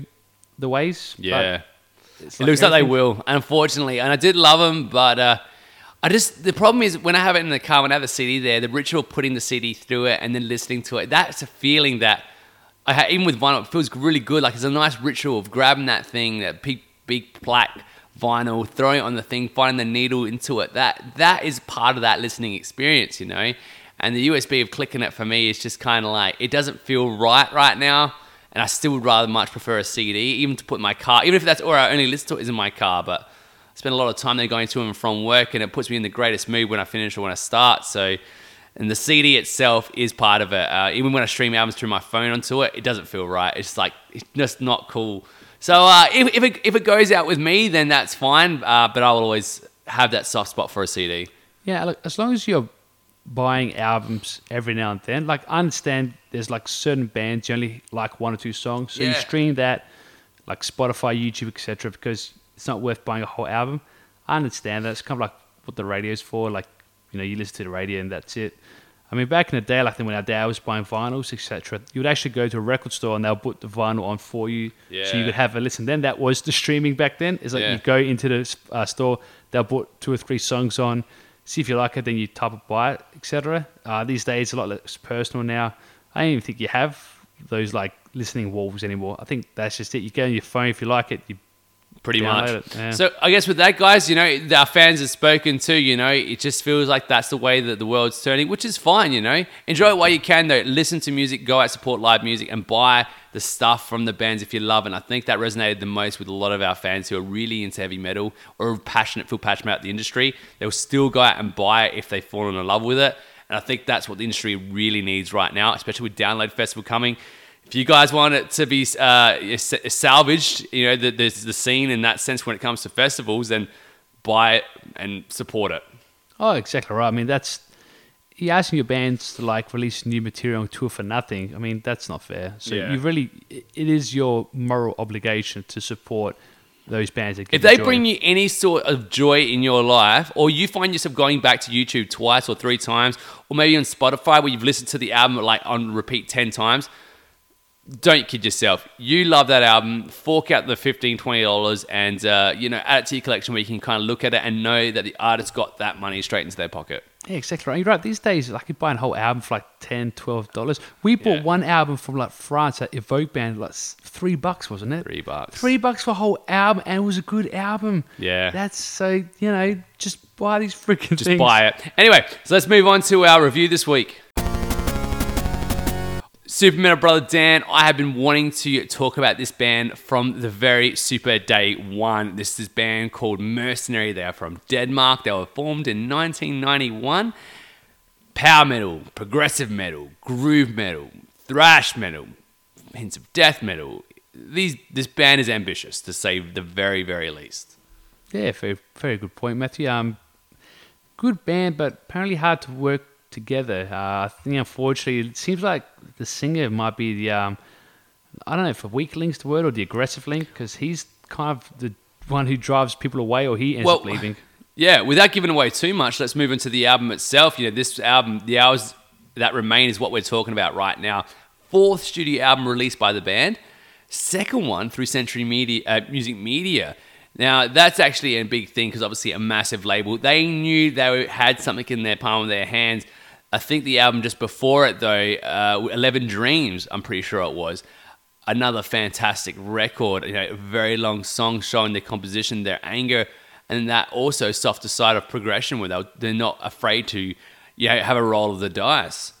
Speaker 2: the ways.
Speaker 1: Yeah, it looks like they will, unfortunately. And I did love them, but uh, I just the problem is when I have it in the car, when I have a CD there, the ritual of putting the CD through it and then listening to it. That's a feeling that I have, even with vinyl, it feels really good. Like it's a nice ritual of grabbing that thing, that big big black vinyl, throwing it on the thing, finding the needle into it. That that is part of that listening experience, you know. And the USB of clicking it for me is just kind of like it doesn't feel right right now. And I still would rather much prefer a CD, even to put in my car, even if that's or I only listen to it is in my car. But spend a lot of time there going to and from work, and it puts me in the greatest mood when I finish or when I start. So, and the CD itself is part of it. Uh, even when I stream albums through my phone onto it, it doesn't feel right. It's like it's just not cool so uh, if, if, it, if it goes out with me, then that's fine. Uh, but I will always have that soft spot for a CD.
Speaker 2: Yeah, look, as long as you're buying albums every now and then, like I understand there's like certain bands you only like one or two songs, so yeah. you stream that, like Spotify, YouTube, etc. Because it's not worth buying a whole album. I understand that. It's kind of like what the radio's for. Like you know, you listen to the radio and that's it. I mean, back in the day, like when our dad was buying vinyls, etc., you would actually go to a record store and they'll put the vinyl on for you, yeah. so you could have a listen. Then that was the streaming back then. It's like yeah. you go into the uh, store, they'll put two or three songs on, see if you like it, then you type it, buy it, etc. Uh, these days, it's a lot less personal now. I don't even think you have those like listening walls anymore. I think that's just it. You go on your phone if you like it, you
Speaker 1: pretty much. Yeah. So I guess with that, guys, you know, our fans have spoken too. You know, it just feels like that's the way that the world's turning, which is fine. You know, enjoy it while you can. Though, listen to music, go out, support live music, and buy the stuff from the bands if you love. And I think that resonated the most with a lot of our fans who are really into heavy metal or passionate, feel passionate about the industry. They'll still go out and buy it if they've fallen in love with it. And I think that's what the industry really needs right now, especially with Download Festival coming if you guys want it to be uh, salvaged, you know, the, there's the scene in that sense when it comes to festivals, then buy it and support it.
Speaker 2: Oh, exactly right. I mean, that's you're asking your bands to like release new material on tour for nothing. I mean, that's not fair. So yeah. you really, it is your moral obligation to support those bands.
Speaker 1: if they bring you any sort of joy in your life, or you find yourself going back to YouTube twice or three times, or maybe on Spotify where you've listened to the album like on repeat ten times don't kid yourself. You love that album. Fork out the $15, $20 and, uh, you know, add it to your collection where you can kind of look at it and know that the artist got that money straight into their pocket.
Speaker 2: Yeah, exactly right. You're right. These days, like you buy a whole album for like 10 $12. We bought yeah. one album from like France at Evoke Band, like three bucks, wasn't it?
Speaker 1: Three bucks.
Speaker 2: Three bucks for a whole album and it was a good album.
Speaker 1: Yeah.
Speaker 2: That's so, you know, just buy these freaking
Speaker 1: just
Speaker 2: things. Just
Speaker 1: buy it. Anyway, so let's move on to our review this week. Super Metal Brother Dan, I have been wanting to talk about this band from the very super day one. This is band called Mercenary. They are from Denmark. They were formed in 1991. Power metal, progressive metal, groove metal, thrash metal, hints of death metal. These, this band is ambitious, to say the very, very least.
Speaker 2: Yeah, very, very good point, Matthew. Um, good band, but apparently hard to work together. Uh, I think, unfortunately, it seems like the singer might be the, um, I don't know if a weak link's the word or the aggressive link, because he's kind of the one who drives people away or he ends well, up leaving. <laughs>
Speaker 1: Yeah, without giving away too much, let's move into the album itself. You know, this album, The Hours That Remain, is what we're talking about right now. fourth studio album released by the band, second one through Century Media uh, Music Media. Now that's actually a big thing because obviously a massive label. They knew they had something in their palm of their hands. I think the album just before it though, uh, Eleven Dreams, I'm pretty sure it was another fantastic record. You know, very long song showing their composition, their anger, and that also softer side of progression where they're not afraid to, you know, have a roll of the dice.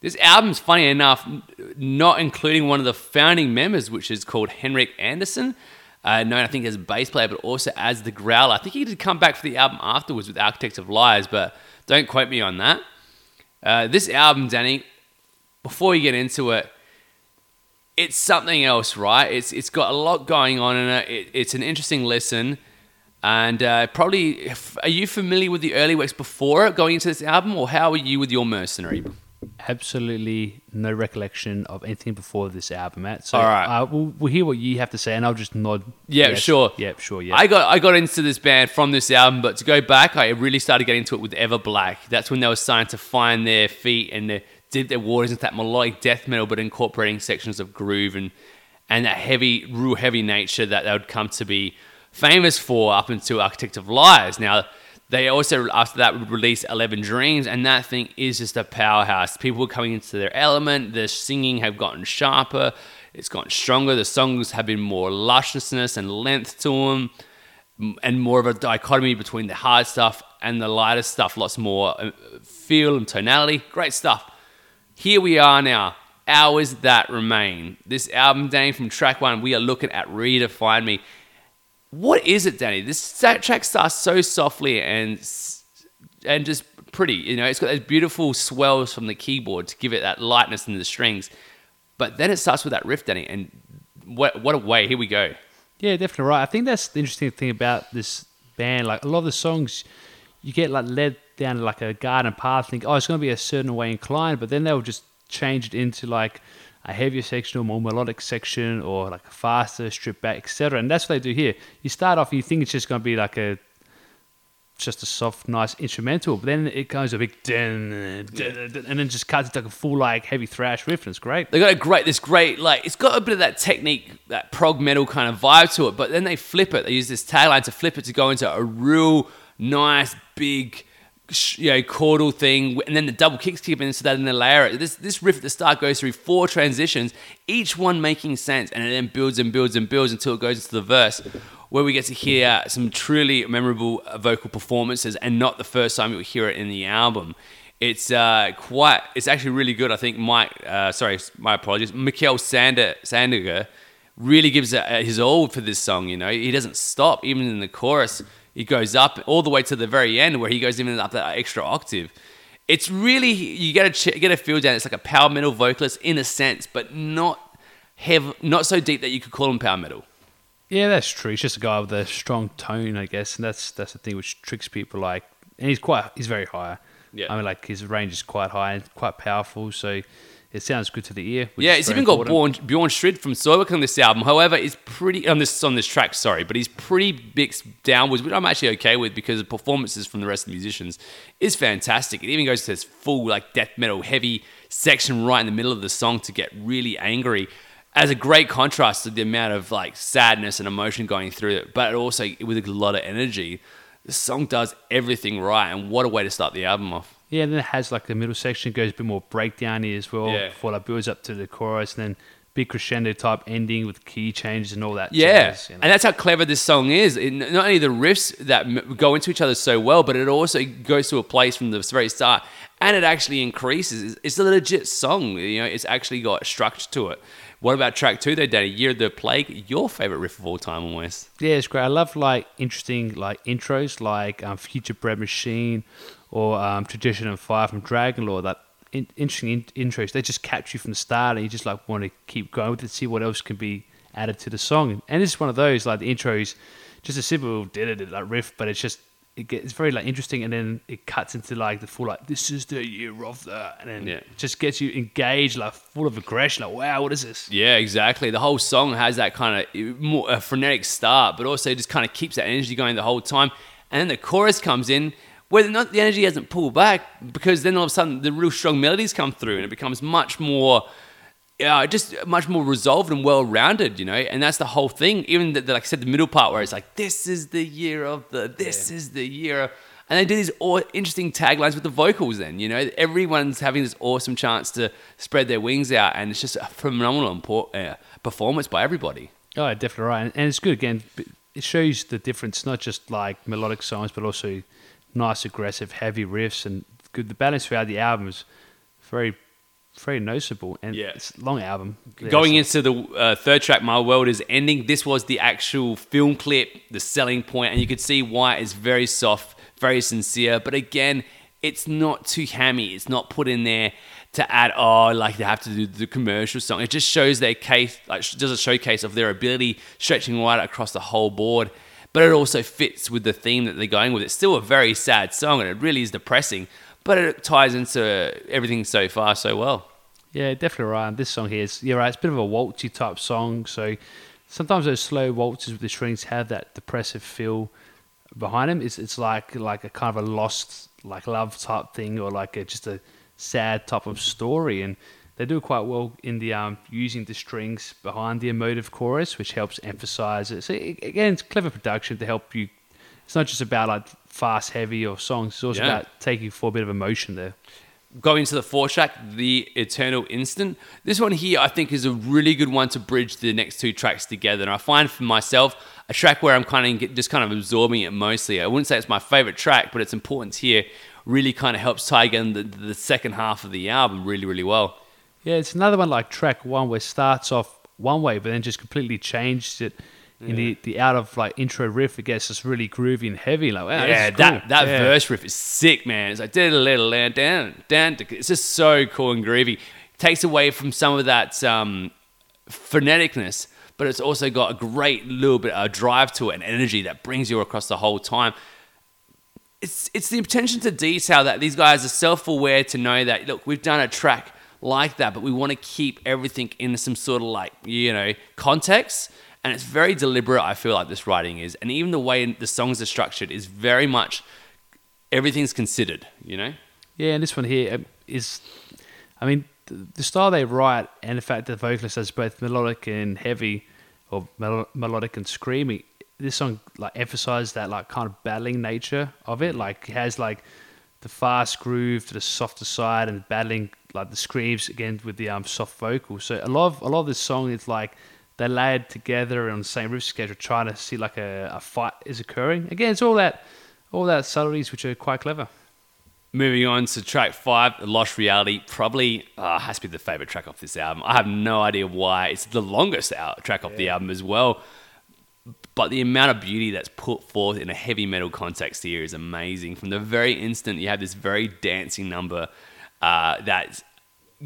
Speaker 1: This album's funny enough, not including one of the founding members, which is called Henrik Andersen, uh, known I think as bass player, but also as the Growler. I think he did come back for the album afterwards with Architects of Lies, but don't quote me on that. Uh, this album, Danny, before you get into it, it's something else, right? It's it's got a lot going on in it. it it's an interesting listen, and uh, probably are you familiar with the early works before going into this album, or how are you with your Mercenary?
Speaker 2: Absolutely no recollection of anything before this album, Matt. So,
Speaker 1: All right.
Speaker 2: uh, we'll, we'll hear what you have to say, and I'll just nod.
Speaker 1: Yeah,
Speaker 2: yes.
Speaker 1: sure.
Speaker 2: Yeah, sure. Yeah.
Speaker 1: I got I got into this band from this album, but to go back, I really started getting into it with Everblack. That's when they were starting to find their feet and they did their waters into that melodic death metal, but incorporating sections of groove and and that heavy, real heavy nature that they would come to be famous for up until Architect of Lies. Now they also after that would release Eleven Dreams, and that thing is just a powerhouse. People were coming into their element. The singing have gotten sharper. It's gotten stronger. The songs have been more lusciousness and length to them, and more of a dichotomy between the hard stuff and the lighter stuff. Lots more uh, feel and tonality. Great stuff. Here we are now. Hours that remain. This album, Danny, from track one, we are looking at Redefine Me. What is it, Danny? This track starts so softly and and just pretty. You know, it's got those beautiful swells from the keyboard to give it that lightness in the strings. But then it starts with that riff, Danny, and what what a way! Here we go.
Speaker 2: Yeah, definitely right. I think that's the interesting thing about this band. Like a lot of the songs, you get like led down like a garden path, think, oh, it's going to be a certain way inclined, but then they'll just change it into like a heavier section or more melodic section or like a faster strip back etc and that's what they do here. You start off you think it's just going to be like a just a soft nice instrumental but then it goes a big dun, dun, dun, and then just cuts into like a full like heavy thrash riff and it's great.
Speaker 1: They got a great this great like it's got a bit of that technique that prog metal kind of vibe to it but then they flip it. They use this tagline to flip it to go into a real nice big you know, chordal thing, and then the double kicks keep in, so that and the layer, this this riff at the start goes through four transitions, each one making sense, and it then builds and builds and builds until it goes into the verse, where we get to hear some truly memorable vocal performances, and not the first time you'll hear it in the album. It's uh, quite, it's actually really good. I think Mike, uh, sorry, my apologies, Mikkel Sander Sandager really gives his all for this song. You know, he doesn't stop even in the chorus he goes up all the way to the very end where he goes even up that extra octave. It's really you get a ch- get a feel down. It's like a power metal vocalist in a sense, but not heavy, not so deep that you could call him power metal.
Speaker 2: Yeah, that's true. He's just a guy with a strong tone, I guess, and that's that's the thing which tricks people. Like, and he's quite he's very high.
Speaker 1: Yeah,
Speaker 2: I mean, like his range is quite high and quite powerful. So it sounds good to the ear.
Speaker 1: Yeah, it's even important. got Bjorn, Bjorn Strid from Soilwork on this album. However, it's pretty on this on this track. Sorry, but he's pretty mixed downwards, which I'm actually okay with because the performances from the rest of the musicians is fantastic. It even goes to this full like death metal heavy section right in the middle of the song to get really angry. As a great contrast to the amount of like sadness and emotion going through it, but also with a lot of energy. The song does everything right, and what a way to start the album off.
Speaker 2: Yeah, and then it has like the middle section goes a bit more breakdowny as well
Speaker 1: Yeah.
Speaker 2: before it builds up to the chorus, and then big crescendo type ending with key changes and all that.
Speaker 1: Yeah,
Speaker 2: jazz, you know.
Speaker 1: and that's how clever this song is. It, not only the riffs that go into each other so well, but it also goes to a place from the very start, and it actually increases. It's- It's a legit song. You know, it's actually got structure to it. What about track two, though, Danny? Year of the Plague, your favorite riff of all time, almost.
Speaker 2: Yeah, it's great. I love like interesting like intros, like um, Future Breed Machine or um, Tradition and Fire from Dragonlord. That in- interesting in- intros. They just capture you from the start, and you just like want to keep going with it, see what else can be added to the song. And it's one of those like the intros, just a simple did it like riff, but it's just it gets it's very like interesting, and then it cuts into like the full like this is the year of the, and then
Speaker 1: Yeah.
Speaker 2: it just gets you engaged, like full of aggression. Like wow, what is this?
Speaker 1: Yeah, exactly. The whole song has that kind of more a frenetic start, but also just kind of keeps that energy going the whole time. And then the chorus comes in where the, not, the energy hasn't pulled back because then all of a sudden the real strong melodies come through and it becomes much more yeah, just much more resolved and well rounded, you know. And that's the whole thing. Even the, the, like I said, the middle part where it's like, "This is the year of the, this is the year." Of, and they do these all interesting taglines with the vocals. Then you know, everyone's having this awesome chance to spread their wings out, and it's just a phenomenal import, uh, performance by everybody.
Speaker 2: Oh, definitely right, and, and it's good again. It shows the difference, not just like melodic songs, but also nice, aggressive, heavy riffs, and good. The balance throughout the album is very very noticeable and
Speaker 1: Yeah.
Speaker 2: it's a long album.
Speaker 1: Going
Speaker 2: so-
Speaker 1: into the uh, third track, My World is Ending, this was the actual film clip, the selling point, and you could see why it's very soft, very sincere. But again, it's not too hammy. It's not put in there to add, oh, like they have to do the commercial song. It just shows their case, like does a showcase of their ability stretching right across the whole board. But it also fits with the theme that they're going with. It's still a very sad song, and it really is depressing. But it ties into everything so far so well.
Speaker 2: Yeah, definitely right. And this song here is, you're right, it's a bit of a waltzy type song. So sometimes those slow waltzes with the strings have that depressive feel behind them. It's, it's like like a kind of a lost like love type thing or like a, just a sad type of story. And they do quite well in the um, using the strings behind the emotive chorus, which helps emphasize it. So again, it's clever production to help you. It's not just about like fast, heavy or songs. It's also
Speaker 1: Yeah.
Speaker 2: about taking for a bit of emotion there.
Speaker 1: Going to the fourth track, The Eternal Instant. This one here, I think, is a really good one to bridge the next two tracks together. And I find for myself a track where I'm kind of just kind of absorbing it mostly. I wouldn't say it's my favorite track, but its importance here really kind of helps tie again the, the second half of the album really, really well.
Speaker 2: Yeah, it's another one like track one where it starts off one way, but then just completely changed it. In the, the out of like intro riff, it gets just really groovy and heavy. Like, wow,
Speaker 1: yeah,
Speaker 2: is
Speaker 1: that
Speaker 2: cool.
Speaker 1: that
Speaker 2: Yeah.
Speaker 1: verse riff is sick, man. It's like did a little down, down, down. It's just so cool and groovy. Takes away from some of that um, phoneticness, but it's also got a great little bit of drive to it and energy that brings you across the whole time. It's it's the attention to detail that these guys are self aware to know that look, we've done a track like that, but we want to keep everything in some sort of like you know context. And it's very deliberate. I feel like this writing is, and even the way the songs are structured is very much everything's considered. You know.
Speaker 2: Yeah, and this one here um, I mean, the, style they write and the fact that the vocalist is both melodic and heavy, or mel- melodic and screamy. This song like emphasizes that like kind of battling nature of it. Like it has like the fast groove to the softer side and battling like the screams again with the um soft vocals. So a lot of a lot of this song is like they're layered together on the same riff schedule, trying to see like a, a fight is occurring. Again, it's all that all that subtleties which are quite clever.
Speaker 1: Moving on to track five, Lost Reality, probably uh, has to be the favorite track off this album. I have no idea why. It's the longest out track off the album as well. But the amount of beauty that's put forth in a heavy metal context here is amazing. From the very instant, you have this very dancing number uh, that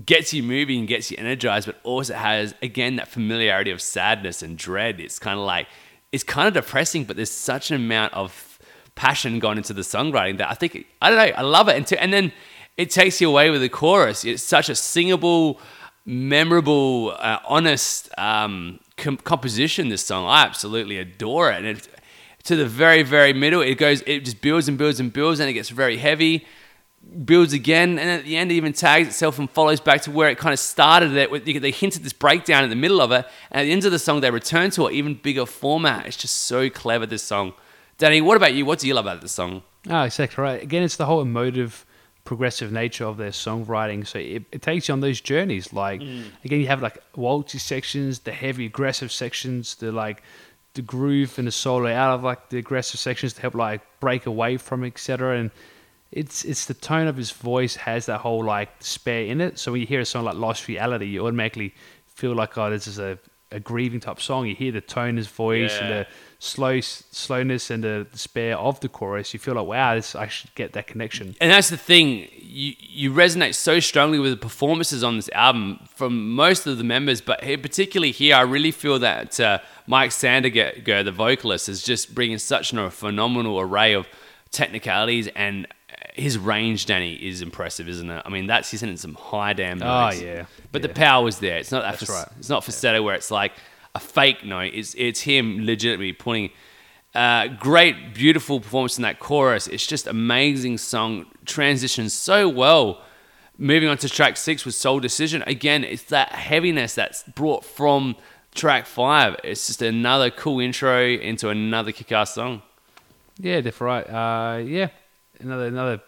Speaker 1: gets you moving and gets you energized, but also has, again, that familiarity of sadness and dread. It's kind of like, it's kind of depressing, but there's such an amount of passion gone into the songwriting that I think I don't know I love it. And, to, and then it takes you away with the chorus. It's such a singable memorable uh, honest um, com- composition this song. I absolutely adore it. And it, to the very very middle it goes it just builds and builds and builds and it gets very heavy builds again and at the end it even tags itself and follows back to where it kind of started it with they hinted this breakdown in the middle of it and at the end of the song they return to an even bigger format it's just so clever this song Danny, what about you? What do you love about this song?
Speaker 2: Oh, exactly right. Again, it's the whole emotive, progressive nature of their songwriting. So it, it takes you on those journeys. Like mm. again, you have like waltzy sections, the heavy aggressive sections, the like the groove and the solo out of like the aggressive sections to help like break away from etc. And it's it's the tone of his voice has that whole like despair in it. So when you hear a song like Lost Reality, you automatically feel like oh, this is a a grieving type song. You hear the tone his voice and the slow slowness and the despair of the chorus. You feel like wow, this I should get that connection.
Speaker 1: And that's the thing, you, you resonate so strongly with the performances on this album from most of the members, but particularly here, I really feel that uh, Mike Sandager, the vocalist, is just bringing such a phenomenal array of technicalities and his range, Danny, is impressive, isn't it? I mean, that's he's hitting some high damn notes.
Speaker 2: Oh, yeah.
Speaker 1: But
Speaker 2: Yeah.
Speaker 1: the power was there. It's not that
Speaker 2: That's right.
Speaker 1: It's not falsetto where it's like a fake note. It's it's him legitimately putting uh, great, beautiful performance in that chorus. It's just amazing song transitions so well. moving on to track six with Soul Decision. Again, it's that heaviness that's brought from track five. It's just another cool intro into another kick-ass song.
Speaker 2: Yeah, that's right. Uh, yeah, another another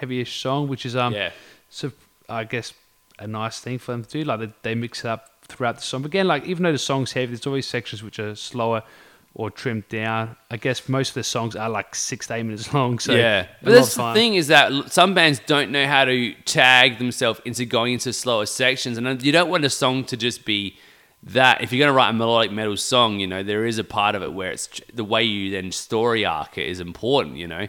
Speaker 2: heavyish song, which is um,
Speaker 1: Yeah.
Speaker 2: so I guess a nice thing for them to do. Like they, they mix it up throughout the song. But again, like even though the song's heavy, there's always sections which are slower or trimmed down. I guess most of the songs are like six to eight minutes <laughs> long. So
Speaker 1: yeah, but
Speaker 2: lot
Speaker 1: that's the thing is that some bands don't know how to tag themselves into going into slower sections, and you don't want a song to just be that. If you're going to write a melodic metal song, you know there is a part of it where it's the way you then story arc it is important, you know.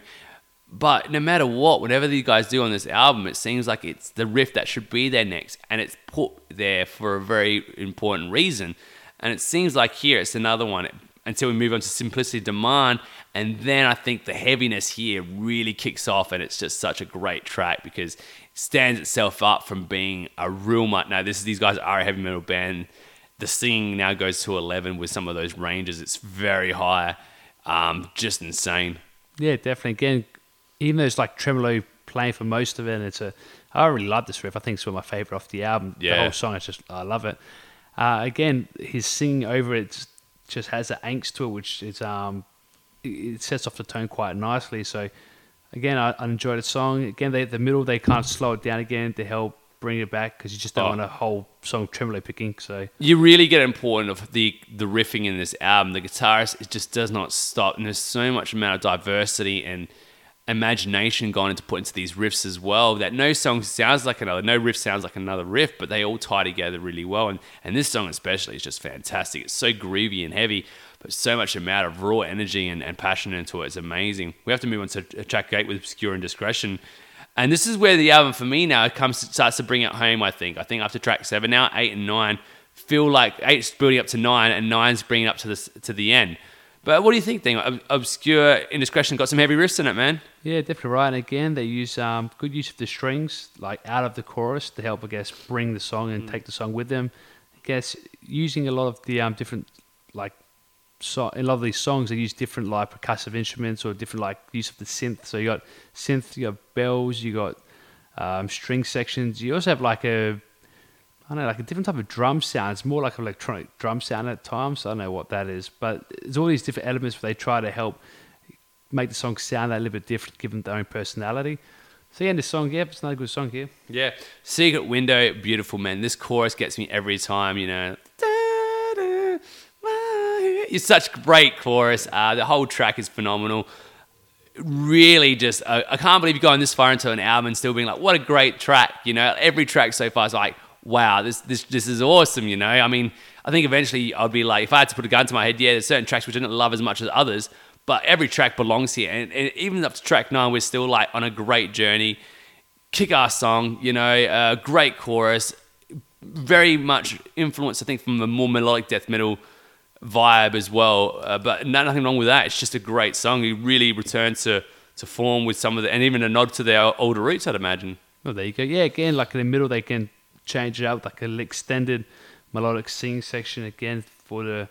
Speaker 1: But no matter what, whatever these guys do on this album, it seems like it's the riff that should be there next, and it's put there for a very important reason. And it seems like here it's another one until we move on to Simplicity Demand, and then I think the heaviness here really kicks off, and it's just such a great track because it stands itself up from being a real much. Now, this is these guys are a heavy metal band. The singing now goes to eleven with some of those ranges. It's very high, um, just insane.
Speaker 2: Yeah, definitely. Again, even though it's like tremolo playing for most of it, and it's a I really love this riff. I think it's one of my favorite off the album. The
Speaker 1: Yeah.
Speaker 2: whole song, is just I love it. Uh, again, his singing over it just, just has that angst to it, which is um, it- sets off the tone quite nicely. So again, I, I enjoy the song. Again, they, the middle they kind of slow it down again to help bring it back because you just don't
Speaker 1: Oh.
Speaker 2: want a whole song tremolo picking. So
Speaker 1: you really get important of the the riffing in this album. The guitarist it just does not stop, and there's so much amount of diversity and imagination gone into put into these riffs as well. That no song sounds like another, no riff sounds like another riff, but they all tie together really well. And and this song especially is just fantastic. It's so groovy and heavy, but so much amount of raw energy and, and passion into it. It's amazing. We have to move on to track eight with Obscure Indiscretion. And this is where the album for me now comes starts to bring it home. I think. I think after track seven now, eight and nine feel like eight's building up to nine, and nine's bringing up to the to the end. But what do you think? Thing Ob- obscure indiscretion got some heavy riffs in it, man.
Speaker 2: Yeah, definitely right. And again, they use um, good use of the strings, like out of the chorus, to help, I guess, bring the song and take the song with them. I guess using a lot of the um, different, like, so in a lot of these songs, they use different like percussive instruments or different like use of the synth. So you got synth, you got bells, you got um, string sections. You also have like a, I don't know, like a different type of drum sound. It's more like an electronic drum sound at times. I don't know what that is, but there's all these different elements where they try to help make the song sound a little bit different, given their own personality. So yeah, this song, yeah, it's another good song here.
Speaker 1: Yeah. Secret Window, beautiful, man. This chorus gets me every time, you know. It's such a great chorus. Uh, the whole track is phenomenal. Really, just uh, I can't believe you're going this far into an album and still being like, "What a great track!" You know, every track so far is like, "Wow, this this this is awesome." You know, I mean, I think eventually I'd be like, if I had to put a gun to my head, yeah, there's certain tracks which I didn't love as much as others, but every track belongs here, and, and even up to track nine, we're still like on a great journey kick-ass song, you know, uh, great chorus, very much influenced, I think, from the more melodic death metal vibe as well. Uh, but no, nothing wrong with that. It's just a great song. It really returns to, to form with some of the, and even a nod to their older roots, I'd imagine.
Speaker 2: Well, there you go. Yeah, again, like in the middle, they can change it up like an extended melodic singing section again for the,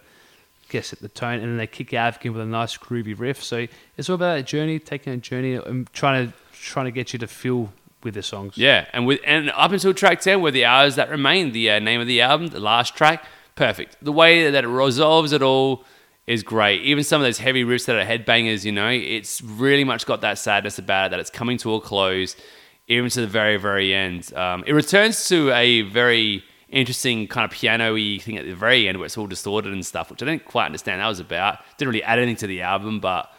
Speaker 2: guess, at the tone, and then they kick out again with a nice groovy riff. So it's all about that journey, taking a journey, and trying to trying to get you to feel with the songs.
Speaker 1: Yeah, and with and up until track ten, were the hours that remain, the uh, name of the album, the last track, perfect. The way that it resolves it all is great. Even some of those heavy riffs that are headbangers, you know, it's really much got that sadness about it that it's coming to a close, even to the very very end. Um, it returns to a very interesting kind of piano-y thing at the very end where it's all distorted and stuff, which I didn't quite understand that was about. Didn't really add anything to the album, but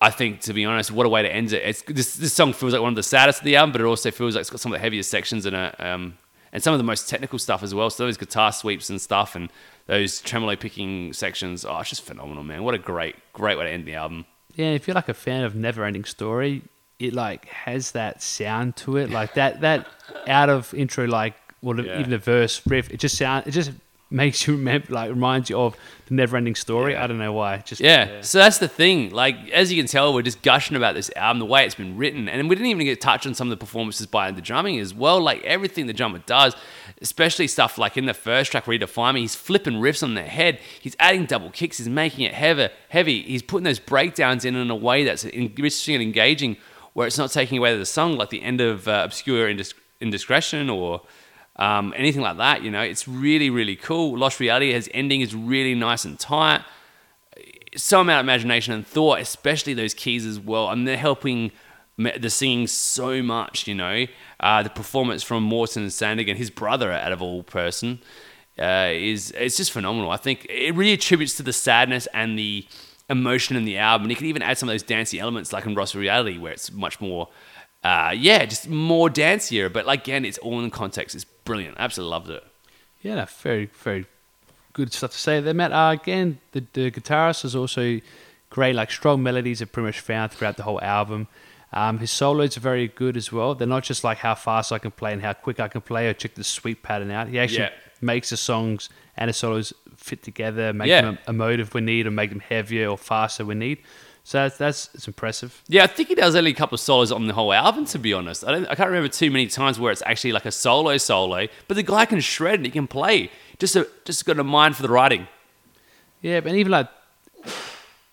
Speaker 1: I think, to be honest, what a way to end it. It's, this, this song feels like one of the saddest of the album, but it also feels like it's got some of the heaviest sections in it, um, and some of the most technical stuff as well. So those guitar sweeps and stuff, and those tremolo picking sections. Oh, it's just phenomenal, man! What a great, great way to end the album.
Speaker 2: Yeah, if you're like a fan of Never Ending Story, it like has that sound to it, like that that out of intro, like or the,
Speaker 1: Yeah.
Speaker 2: even the verse riff. It just sound it just makes you <laughs> remember, like reminds you of the Never Ending Story.
Speaker 1: Yeah.
Speaker 2: I don't know why. Just
Speaker 1: Yeah. So that's the thing. Like, as you can tell, we're just gushing about this album, the way it's been written. And we didn't even get touched on some of the performances by the drumming as well. Like, everything the drummer does, especially stuff like in the first track, Redefine Me, he's flipping riffs on their head. He's adding double kicks. He's making it heavy. heavy. He's putting those breakdowns in in a way that's interesting and engaging, where it's not taking away the song, like the end of uh, Obscure Indis- indiscretion or um, anything like that. You know, it's really really cool. Lost Reality, his ending is really nice and tight. So amount of imagination and thought, especially those keys as well, and they're helping the singing so much. You know, uh, the performance from Morten Sandager, his brother out of all person, uh, is it's just phenomenal. I think it really attributes to the sadness and the emotion in the album. And you can even add some of those dancey elements, like in Lost Reality, where it's much more, uh, yeah, just more dancier. But like, again, it's all in context. It's brilliant. Absolutely loved it.
Speaker 2: Yeah, no, very, very good stuff to say there, Matt. Uh, again, the, the guitarist is also great. Like, strong melodies are pretty much found throughout the whole album. Um, his solos are very good as well. They're not just like how fast I can play and how quick I can play or check the sweep pattern out. He actually
Speaker 1: Yeah.
Speaker 2: makes the songs and the solos fit together, make
Speaker 1: Yeah.
Speaker 2: them emotive when need, or make them heavier or faster when need. So that's, that's it's impressive.
Speaker 1: Yeah, I think he does only a couple of solos on the whole album. To be honest, I don't. I can't remember too many times where it's actually like a solo solo. But the guy can shred and he can play. Just a, just got a mind for the writing.
Speaker 2: Yeah, but even like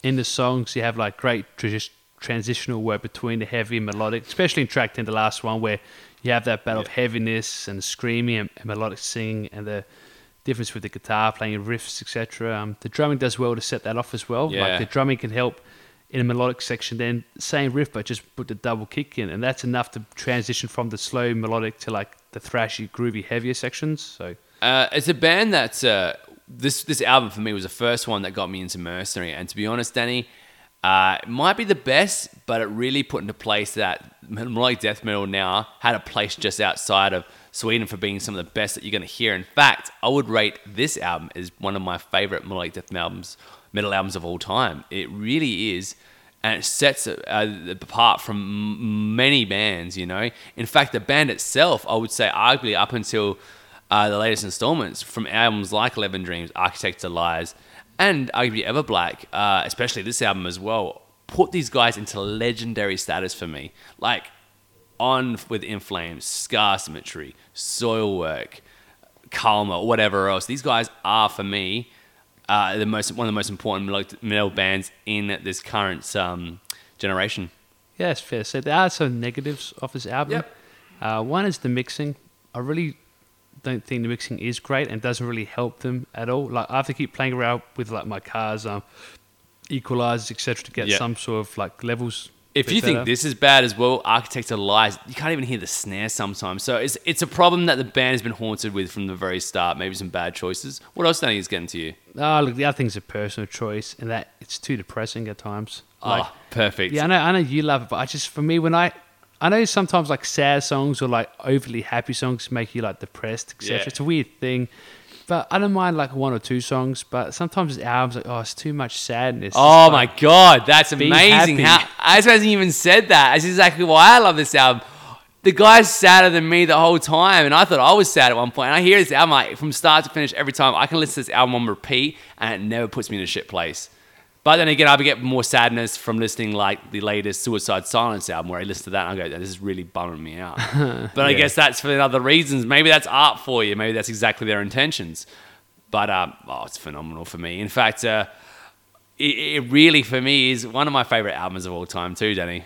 Speaker 2: in the songs, you have like great trans- transitional work between the heavy and melodic, especially in track 10, the last one, where you have that battle of heaviness and screaming and, and melodic singing and the difference with the guitar playing riffs, etc. Um, the drumming does well to set that off as well.
Speaker 1: Yeah.
Speaker 2: Like the drumming can help in a melodic section, then same riff, but just put the double kick in, and that's enough to transition from the slow melodic to like the thrashy, groovy, heavier sections. So
Speaker 1: Uh, it's a band that uh, this this album for me was the first one that got me into Mercenary, and to be honest, Danny, uh, it might be the best, but it really put into place that <laughs> melodic death metal now had a place just outside of Sweden for being some of the best that you're going to hear. In fact, I would rate this album as one of my favorite melodic death albums, metal albums of all time. It really is. And it sets it uh, apart from many bands, you know. In fact, the band itself, I would say, arguably up until uh, the latest installments from albums like Eleven Dreams, Architects of Lies, and arguably Everblack, uh, especially this album as well, put these guys into legendary status for me. Like on with In Flames, Scar Symmetry, Soilwork, Kalmah, whatever else. These guys are for me uh, the most one of the most important metal, metal bands in this current um, generation.
Speaker 2: Yeah, it's fair say. There are some negatives of this album.
Speaker 1: Yep.
Speaker 2: Uh, one is the mixing. I really don't think the mixing is great and doesn't really help them at all. Like I have to keep playing around with like my cars, um, equalizers, etc., to get
Speaker 1: Yeah.
Speaker 2: some sort of like levels.
Speaker 1: If you think this is bad as well, Architects of Lies, you can't even hear the snare sometimes. So it's it's a problem that the band has been haunted with from the very start. Maybe some bad choices. What else, Danny, is getting to you?
Speaker 2: Ah, look, the other thing's a personal choice, and that it's too depressing at times. Like,
Speaker 1: oh, perfect.
Speaker 2: yeah, I know, I know you love it, but I just for me when I. I know sometimes like sad songs or like overly happy songs make you like depressed, etc.
Speaker 1: Yeah.
Speaker 2: It's a weird thing, but I don't mind like one or two songs. But sometimes albums like oh, it's too much sadness.
Speaker 1: Oh my
Speaker 2: like-
Speaker 1: god, that's amazing! How I hasn't even said that. That's exactly why I love this album. The guy's sadder than me the whole time, and I thought I was sad at one point. And I hear this album like, from start to finish every time. I can listen to this album on repeat, and it never puts me in a shit place. But then again, I get more sadness from listening like the latest Suicide Silence album, where I listen to that and I go, "This is really bumming me out." <laughs> but I
Speaker 2: Yeah.
Speaker 1: guess that's for other reasons. Maybe that's art for you. Maybe that's exactly their intentions. But um, oh, it's phenomenal for me. In fact, uh, it, it really for me is one of my favorite albums of all time too, Danny.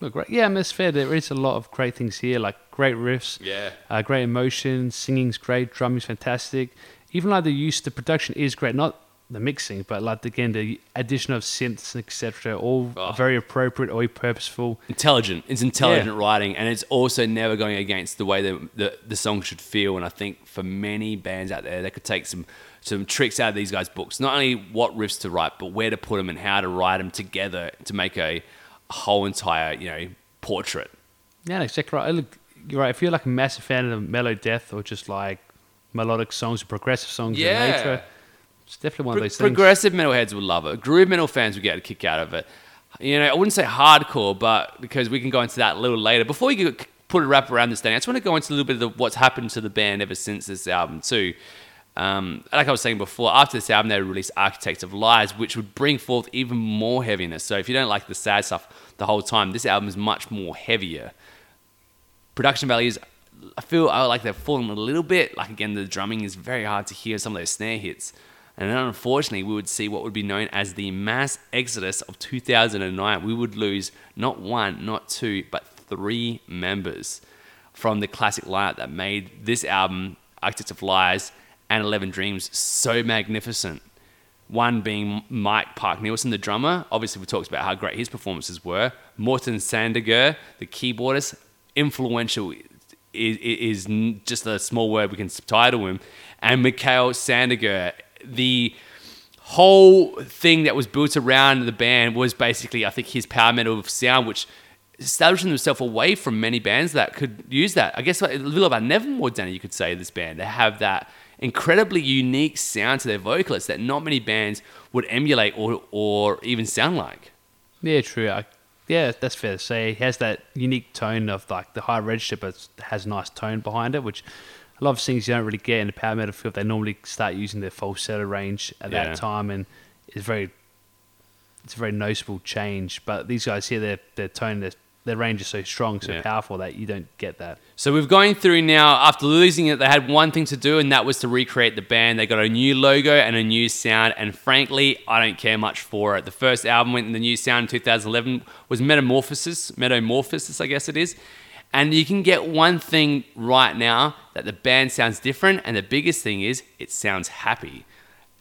Speaker 2: Look, great. Yeah, mean. There is a lot of great things here, like great riffs,
Speaker 1: Yeah.
Speaker 2: uh, great emotion, singing's great, drumming's fantastic. Even like the use, the production is great. Not the mixing, but like again the addition of synths, etc. All
Speaker 1: Oh.
Speaker 2: very appropriate, all purposeful.
Speaker 1: Intelligent. It's intelligent writing, and it's also never going against the way that the, the song should feel. And I think for many bands out there, they could take some some tricks out of these guys' books. Not only what riffs to write, but where to put them and how to write them together to make a, whole entire you know portrait.
Speaker 2: Yeah, exactly right. Look, you're right. If you're like a massive fan of mellow death or just like melodic songs or progressive songs
Speaker 1: Yeah.
Speaker 2: in nature, it's definitely one of those things.
Speaker 1: progressive metalheads will love it. Groove metal fans will get a kick out of it. You know, I wouldn't say hardcore, but because we can go into that a little later. Before we put a wrap around this, Danny, I just want to go into a little bit of the, what's happened to the band ever since this album too. Um, like I was saying before, after this album, they released Architects of Lies, which would bring forth even more heaviness. So if you don't like the sad stuff the whole time, this album is much more heavier. Production values, I feel I like they've fallen a little bit. Like again, the drumming is very hard to hear some of those snare hits. And then unfortunately, we would see what would be known as the mass exodus of 2009. We would lose not one, not two, but three members. from the classic lineup that made this album, Architects of Lies and Eleven Dreams, so magnificent. One being Mike Park Nielsen, the drummer. Obviously, we talked about how great his performances were. Morten Sandergaard, the keyboardist, influential is, is just a small word we can title him. And Mikael Sandergaard, the whole thing that was built around the band was basically, I think, his power metal sound, which establishing themselves away from many bands that could use that. I guess a little about Nevermore, Danny, you could say, this band. They have that incredibly unique sound to their vocalists that not many bands would emulate or, or even sound like.
Speaker 2: Yeah, true. I, yeah, that's fair to say. He has that unique tone of like the high register, but has nice tone behind it, which a lot of things you don't really get in the power metal field. They normally start using their falsetto range at
Speaker 1: Yeah.
Speaker 2: that time, and it's very, it's a very noticeable change. But these guys here, their their tone, their their range is so strong, so
Speaker 1: Yeah.
Speaker 2: powerful that you don't get that.
Speaker 1: So we've going through now. After losing it, they had one thing to do, and that was to recreate the band. They got a new logo and a new sound, and frankly, I don't care much for it. The first album went in the new sound in 2011 was Metamorphosis, Metamorphosis, I guess it is. And you can get one thing right now that the band sounds different, and the biggest thing is it sounds happy.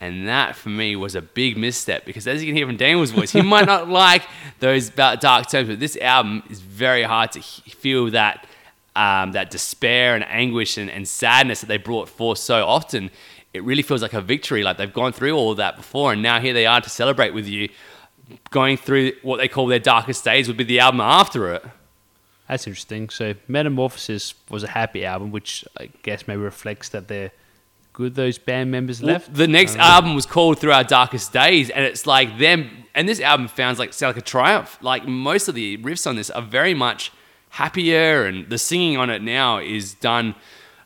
Speaker 1: And that for me was a big misstep because as you can hear from Daniel's voice, he might not <laughs> like those dark tones, but this album is very hard to feel that um, that despair and anguish and, and sadness that they brought forth so often. It really feels like a victory, like they've gone through all that before, and now here they are to celebrate with you, going through what they call their darkest days would be the album after it.
Speaker 2: That's interesting. So Metamorphosis was a happy album, which I guess maybe reflects that they're good. Those band members
Speaker 1: Well,
Speaker 2: left.
Speaker 1: The next um, album was called Through Our Darkest Days, and it's like them. And this album sounds like sounds like a triumph. Like most of the riffs on this are very much happier, and the singing on it now is done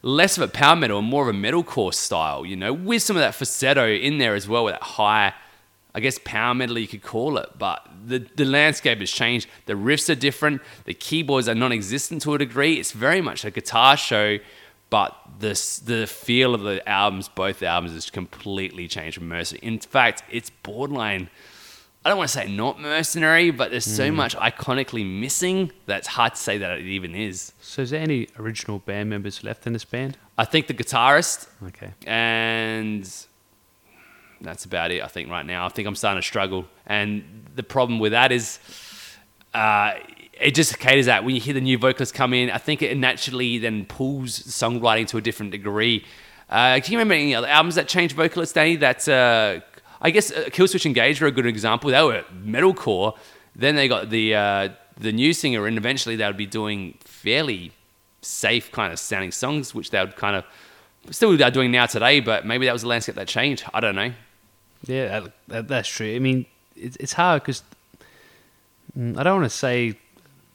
Speaker 1: less of a power metal and more of a metalcore style. You know, with some of that falsetto in there as well, with that high. I guess power metal you could call it, but the, the landscape has changed. The riffs are different. The keyboards are non-existent to a degree. It's very much a guitar show, but the s- the feel of the albums, both albums, has completely changed from Mercy. In fact, it's borderline. I don't want to say not mercenary, but there's so hmm. much iconically missing that it's hard to say that it even is.
Speaker 2: So is there any original band members left in this band?
Speaker 1: I think the guitarist
Speaker 2: Okay.
Speaker 1: and that's about it. I think right now, I think I'm starting to struggle, and the problem with that is, uh, it just caters that when you hear the new vocalist come in, I think it naturally then pulls songwriting to a different degree. Uh, can you remember any other albums that changed vocalists, Danny? That uh, I guess uh, Killswitch Engage were a good example. They were metalcore. Then they got the uh, the new singer, and eventually they would be doing fairly safe kind of sounding songs, which they would kind of still are doing now today. But maybe that was the landscape that changed. I don't know.
Speaker 2: Yeah, that, that, that's true. I mean, it's it's hard because mm, I don't want to say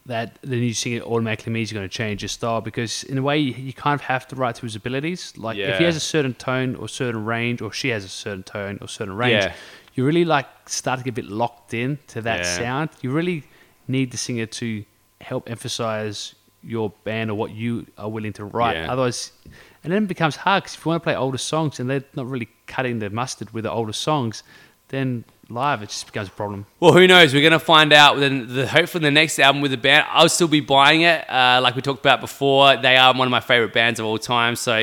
Speaker 2: that the new singer automatically means you're going to change your style because in a way you, kind of have to write to his abilities. Like if he has a certain tone or certain range, or she has a certain tone or certain range,
Speaker 1: Yeah.
Speaker 2: you really like start to get a bit locked in to that
Speaker 1: Yeah.
Speaker 2: sound. You really need the singer to help emphasize your band or what you are willing to write.
Speaker 1: Yeah.
Speaker 2: Otherwise, and then it becomes hard because if you want to play older songs and they're not really cutting the mustard with the older songs, then live it just becomes a problem.
Speaker 1: Well, who knows? We're gonna find out. Then the hopefully the next album with the band, I'll still be buying it. Uh, like we talked about before, they are one of my favorite bands of all time. So,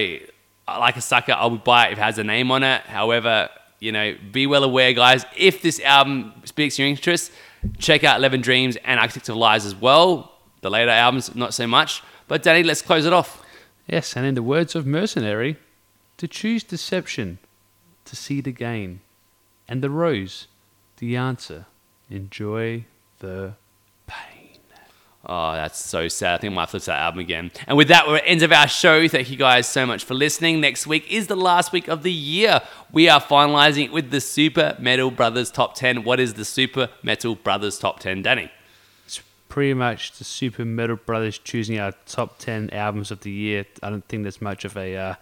Speaker 1: uh, like a sucker, I would buy it if it has a name on it. However, you know, be well aware, guys. If this album speaks your interest, check out Eleven Dreams and Architect of Lies as well. The later albums, not so much. But Danny, let's close it off.
Speaker 2: Yes, and in the words of Mercenary, to choose deception, to see the gain, and the rose, the answer. Enjoy the pain.
Speaker 1: Oh, that's so sad. I think I might to that album again. And with that, we're at the end of our show. Thank you guys so much for listening. Next week is the last week of the year. We are finalizing it with the Super Metal Brothers Top 10. What is the Super Metal Brothers Top 10, Danny?
Speaker 2: Pretty much the Super Metal Brothers choosing our top 10 albums of the year. I don't think there's much of a uh,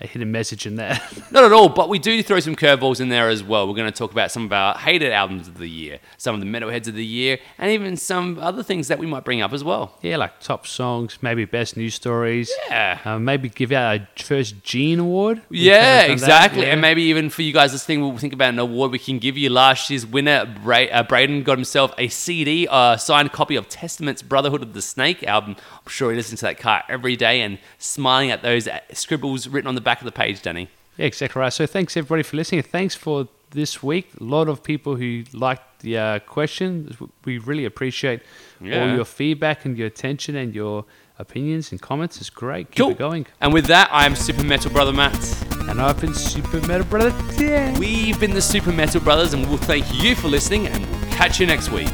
Speaker 2: a hidden message in there. <laughs>
Speaker 1: Not at all, but we do throw some curveballs in there as well. We're going to talk about some of our hated albums of the year, some of the metalheads of the year, and even some other things that we might bring up as well.
Speaker 2: yeah, like top songs, maybe best news stories.
Speaker 1: Yeah.
Speaker 2: Uh, maybe give out a first Gene Award.
Speaker 1: Yeah,
Speaker 2: kinda done that,
Speaker 1: exactly.
Speaker 2: yeah.
Speaker 1: And maybe even for you guys listening, we'll think about an award we can give you. Last year's winner, Bra- uh, Braden, got himself a CD, a signed copy of Testament's Brotherhood of the Snake album. I'm sure he listens to that car every day and smiling at those uh, scribbles written on the back of the page, Danny.
Speaker 2: Yeah, exactly right. So thanks everybody for listening. Thanks for this week. A lot of people who liked the uh, question. We really appreciate all your feedback and your attention and your opinions and comments. It's great. Keep
Speaker 1: Cool.
Speaker 2: it going.
Speaker 1: And with that, I'm Super Metal Brother Matt.
Speaker 2: And I've been Super Metal Brother. Dan.
Speaker 1: We've been the Super Metal Brothers, and we'll thank you for listening, and we'll catch you next week.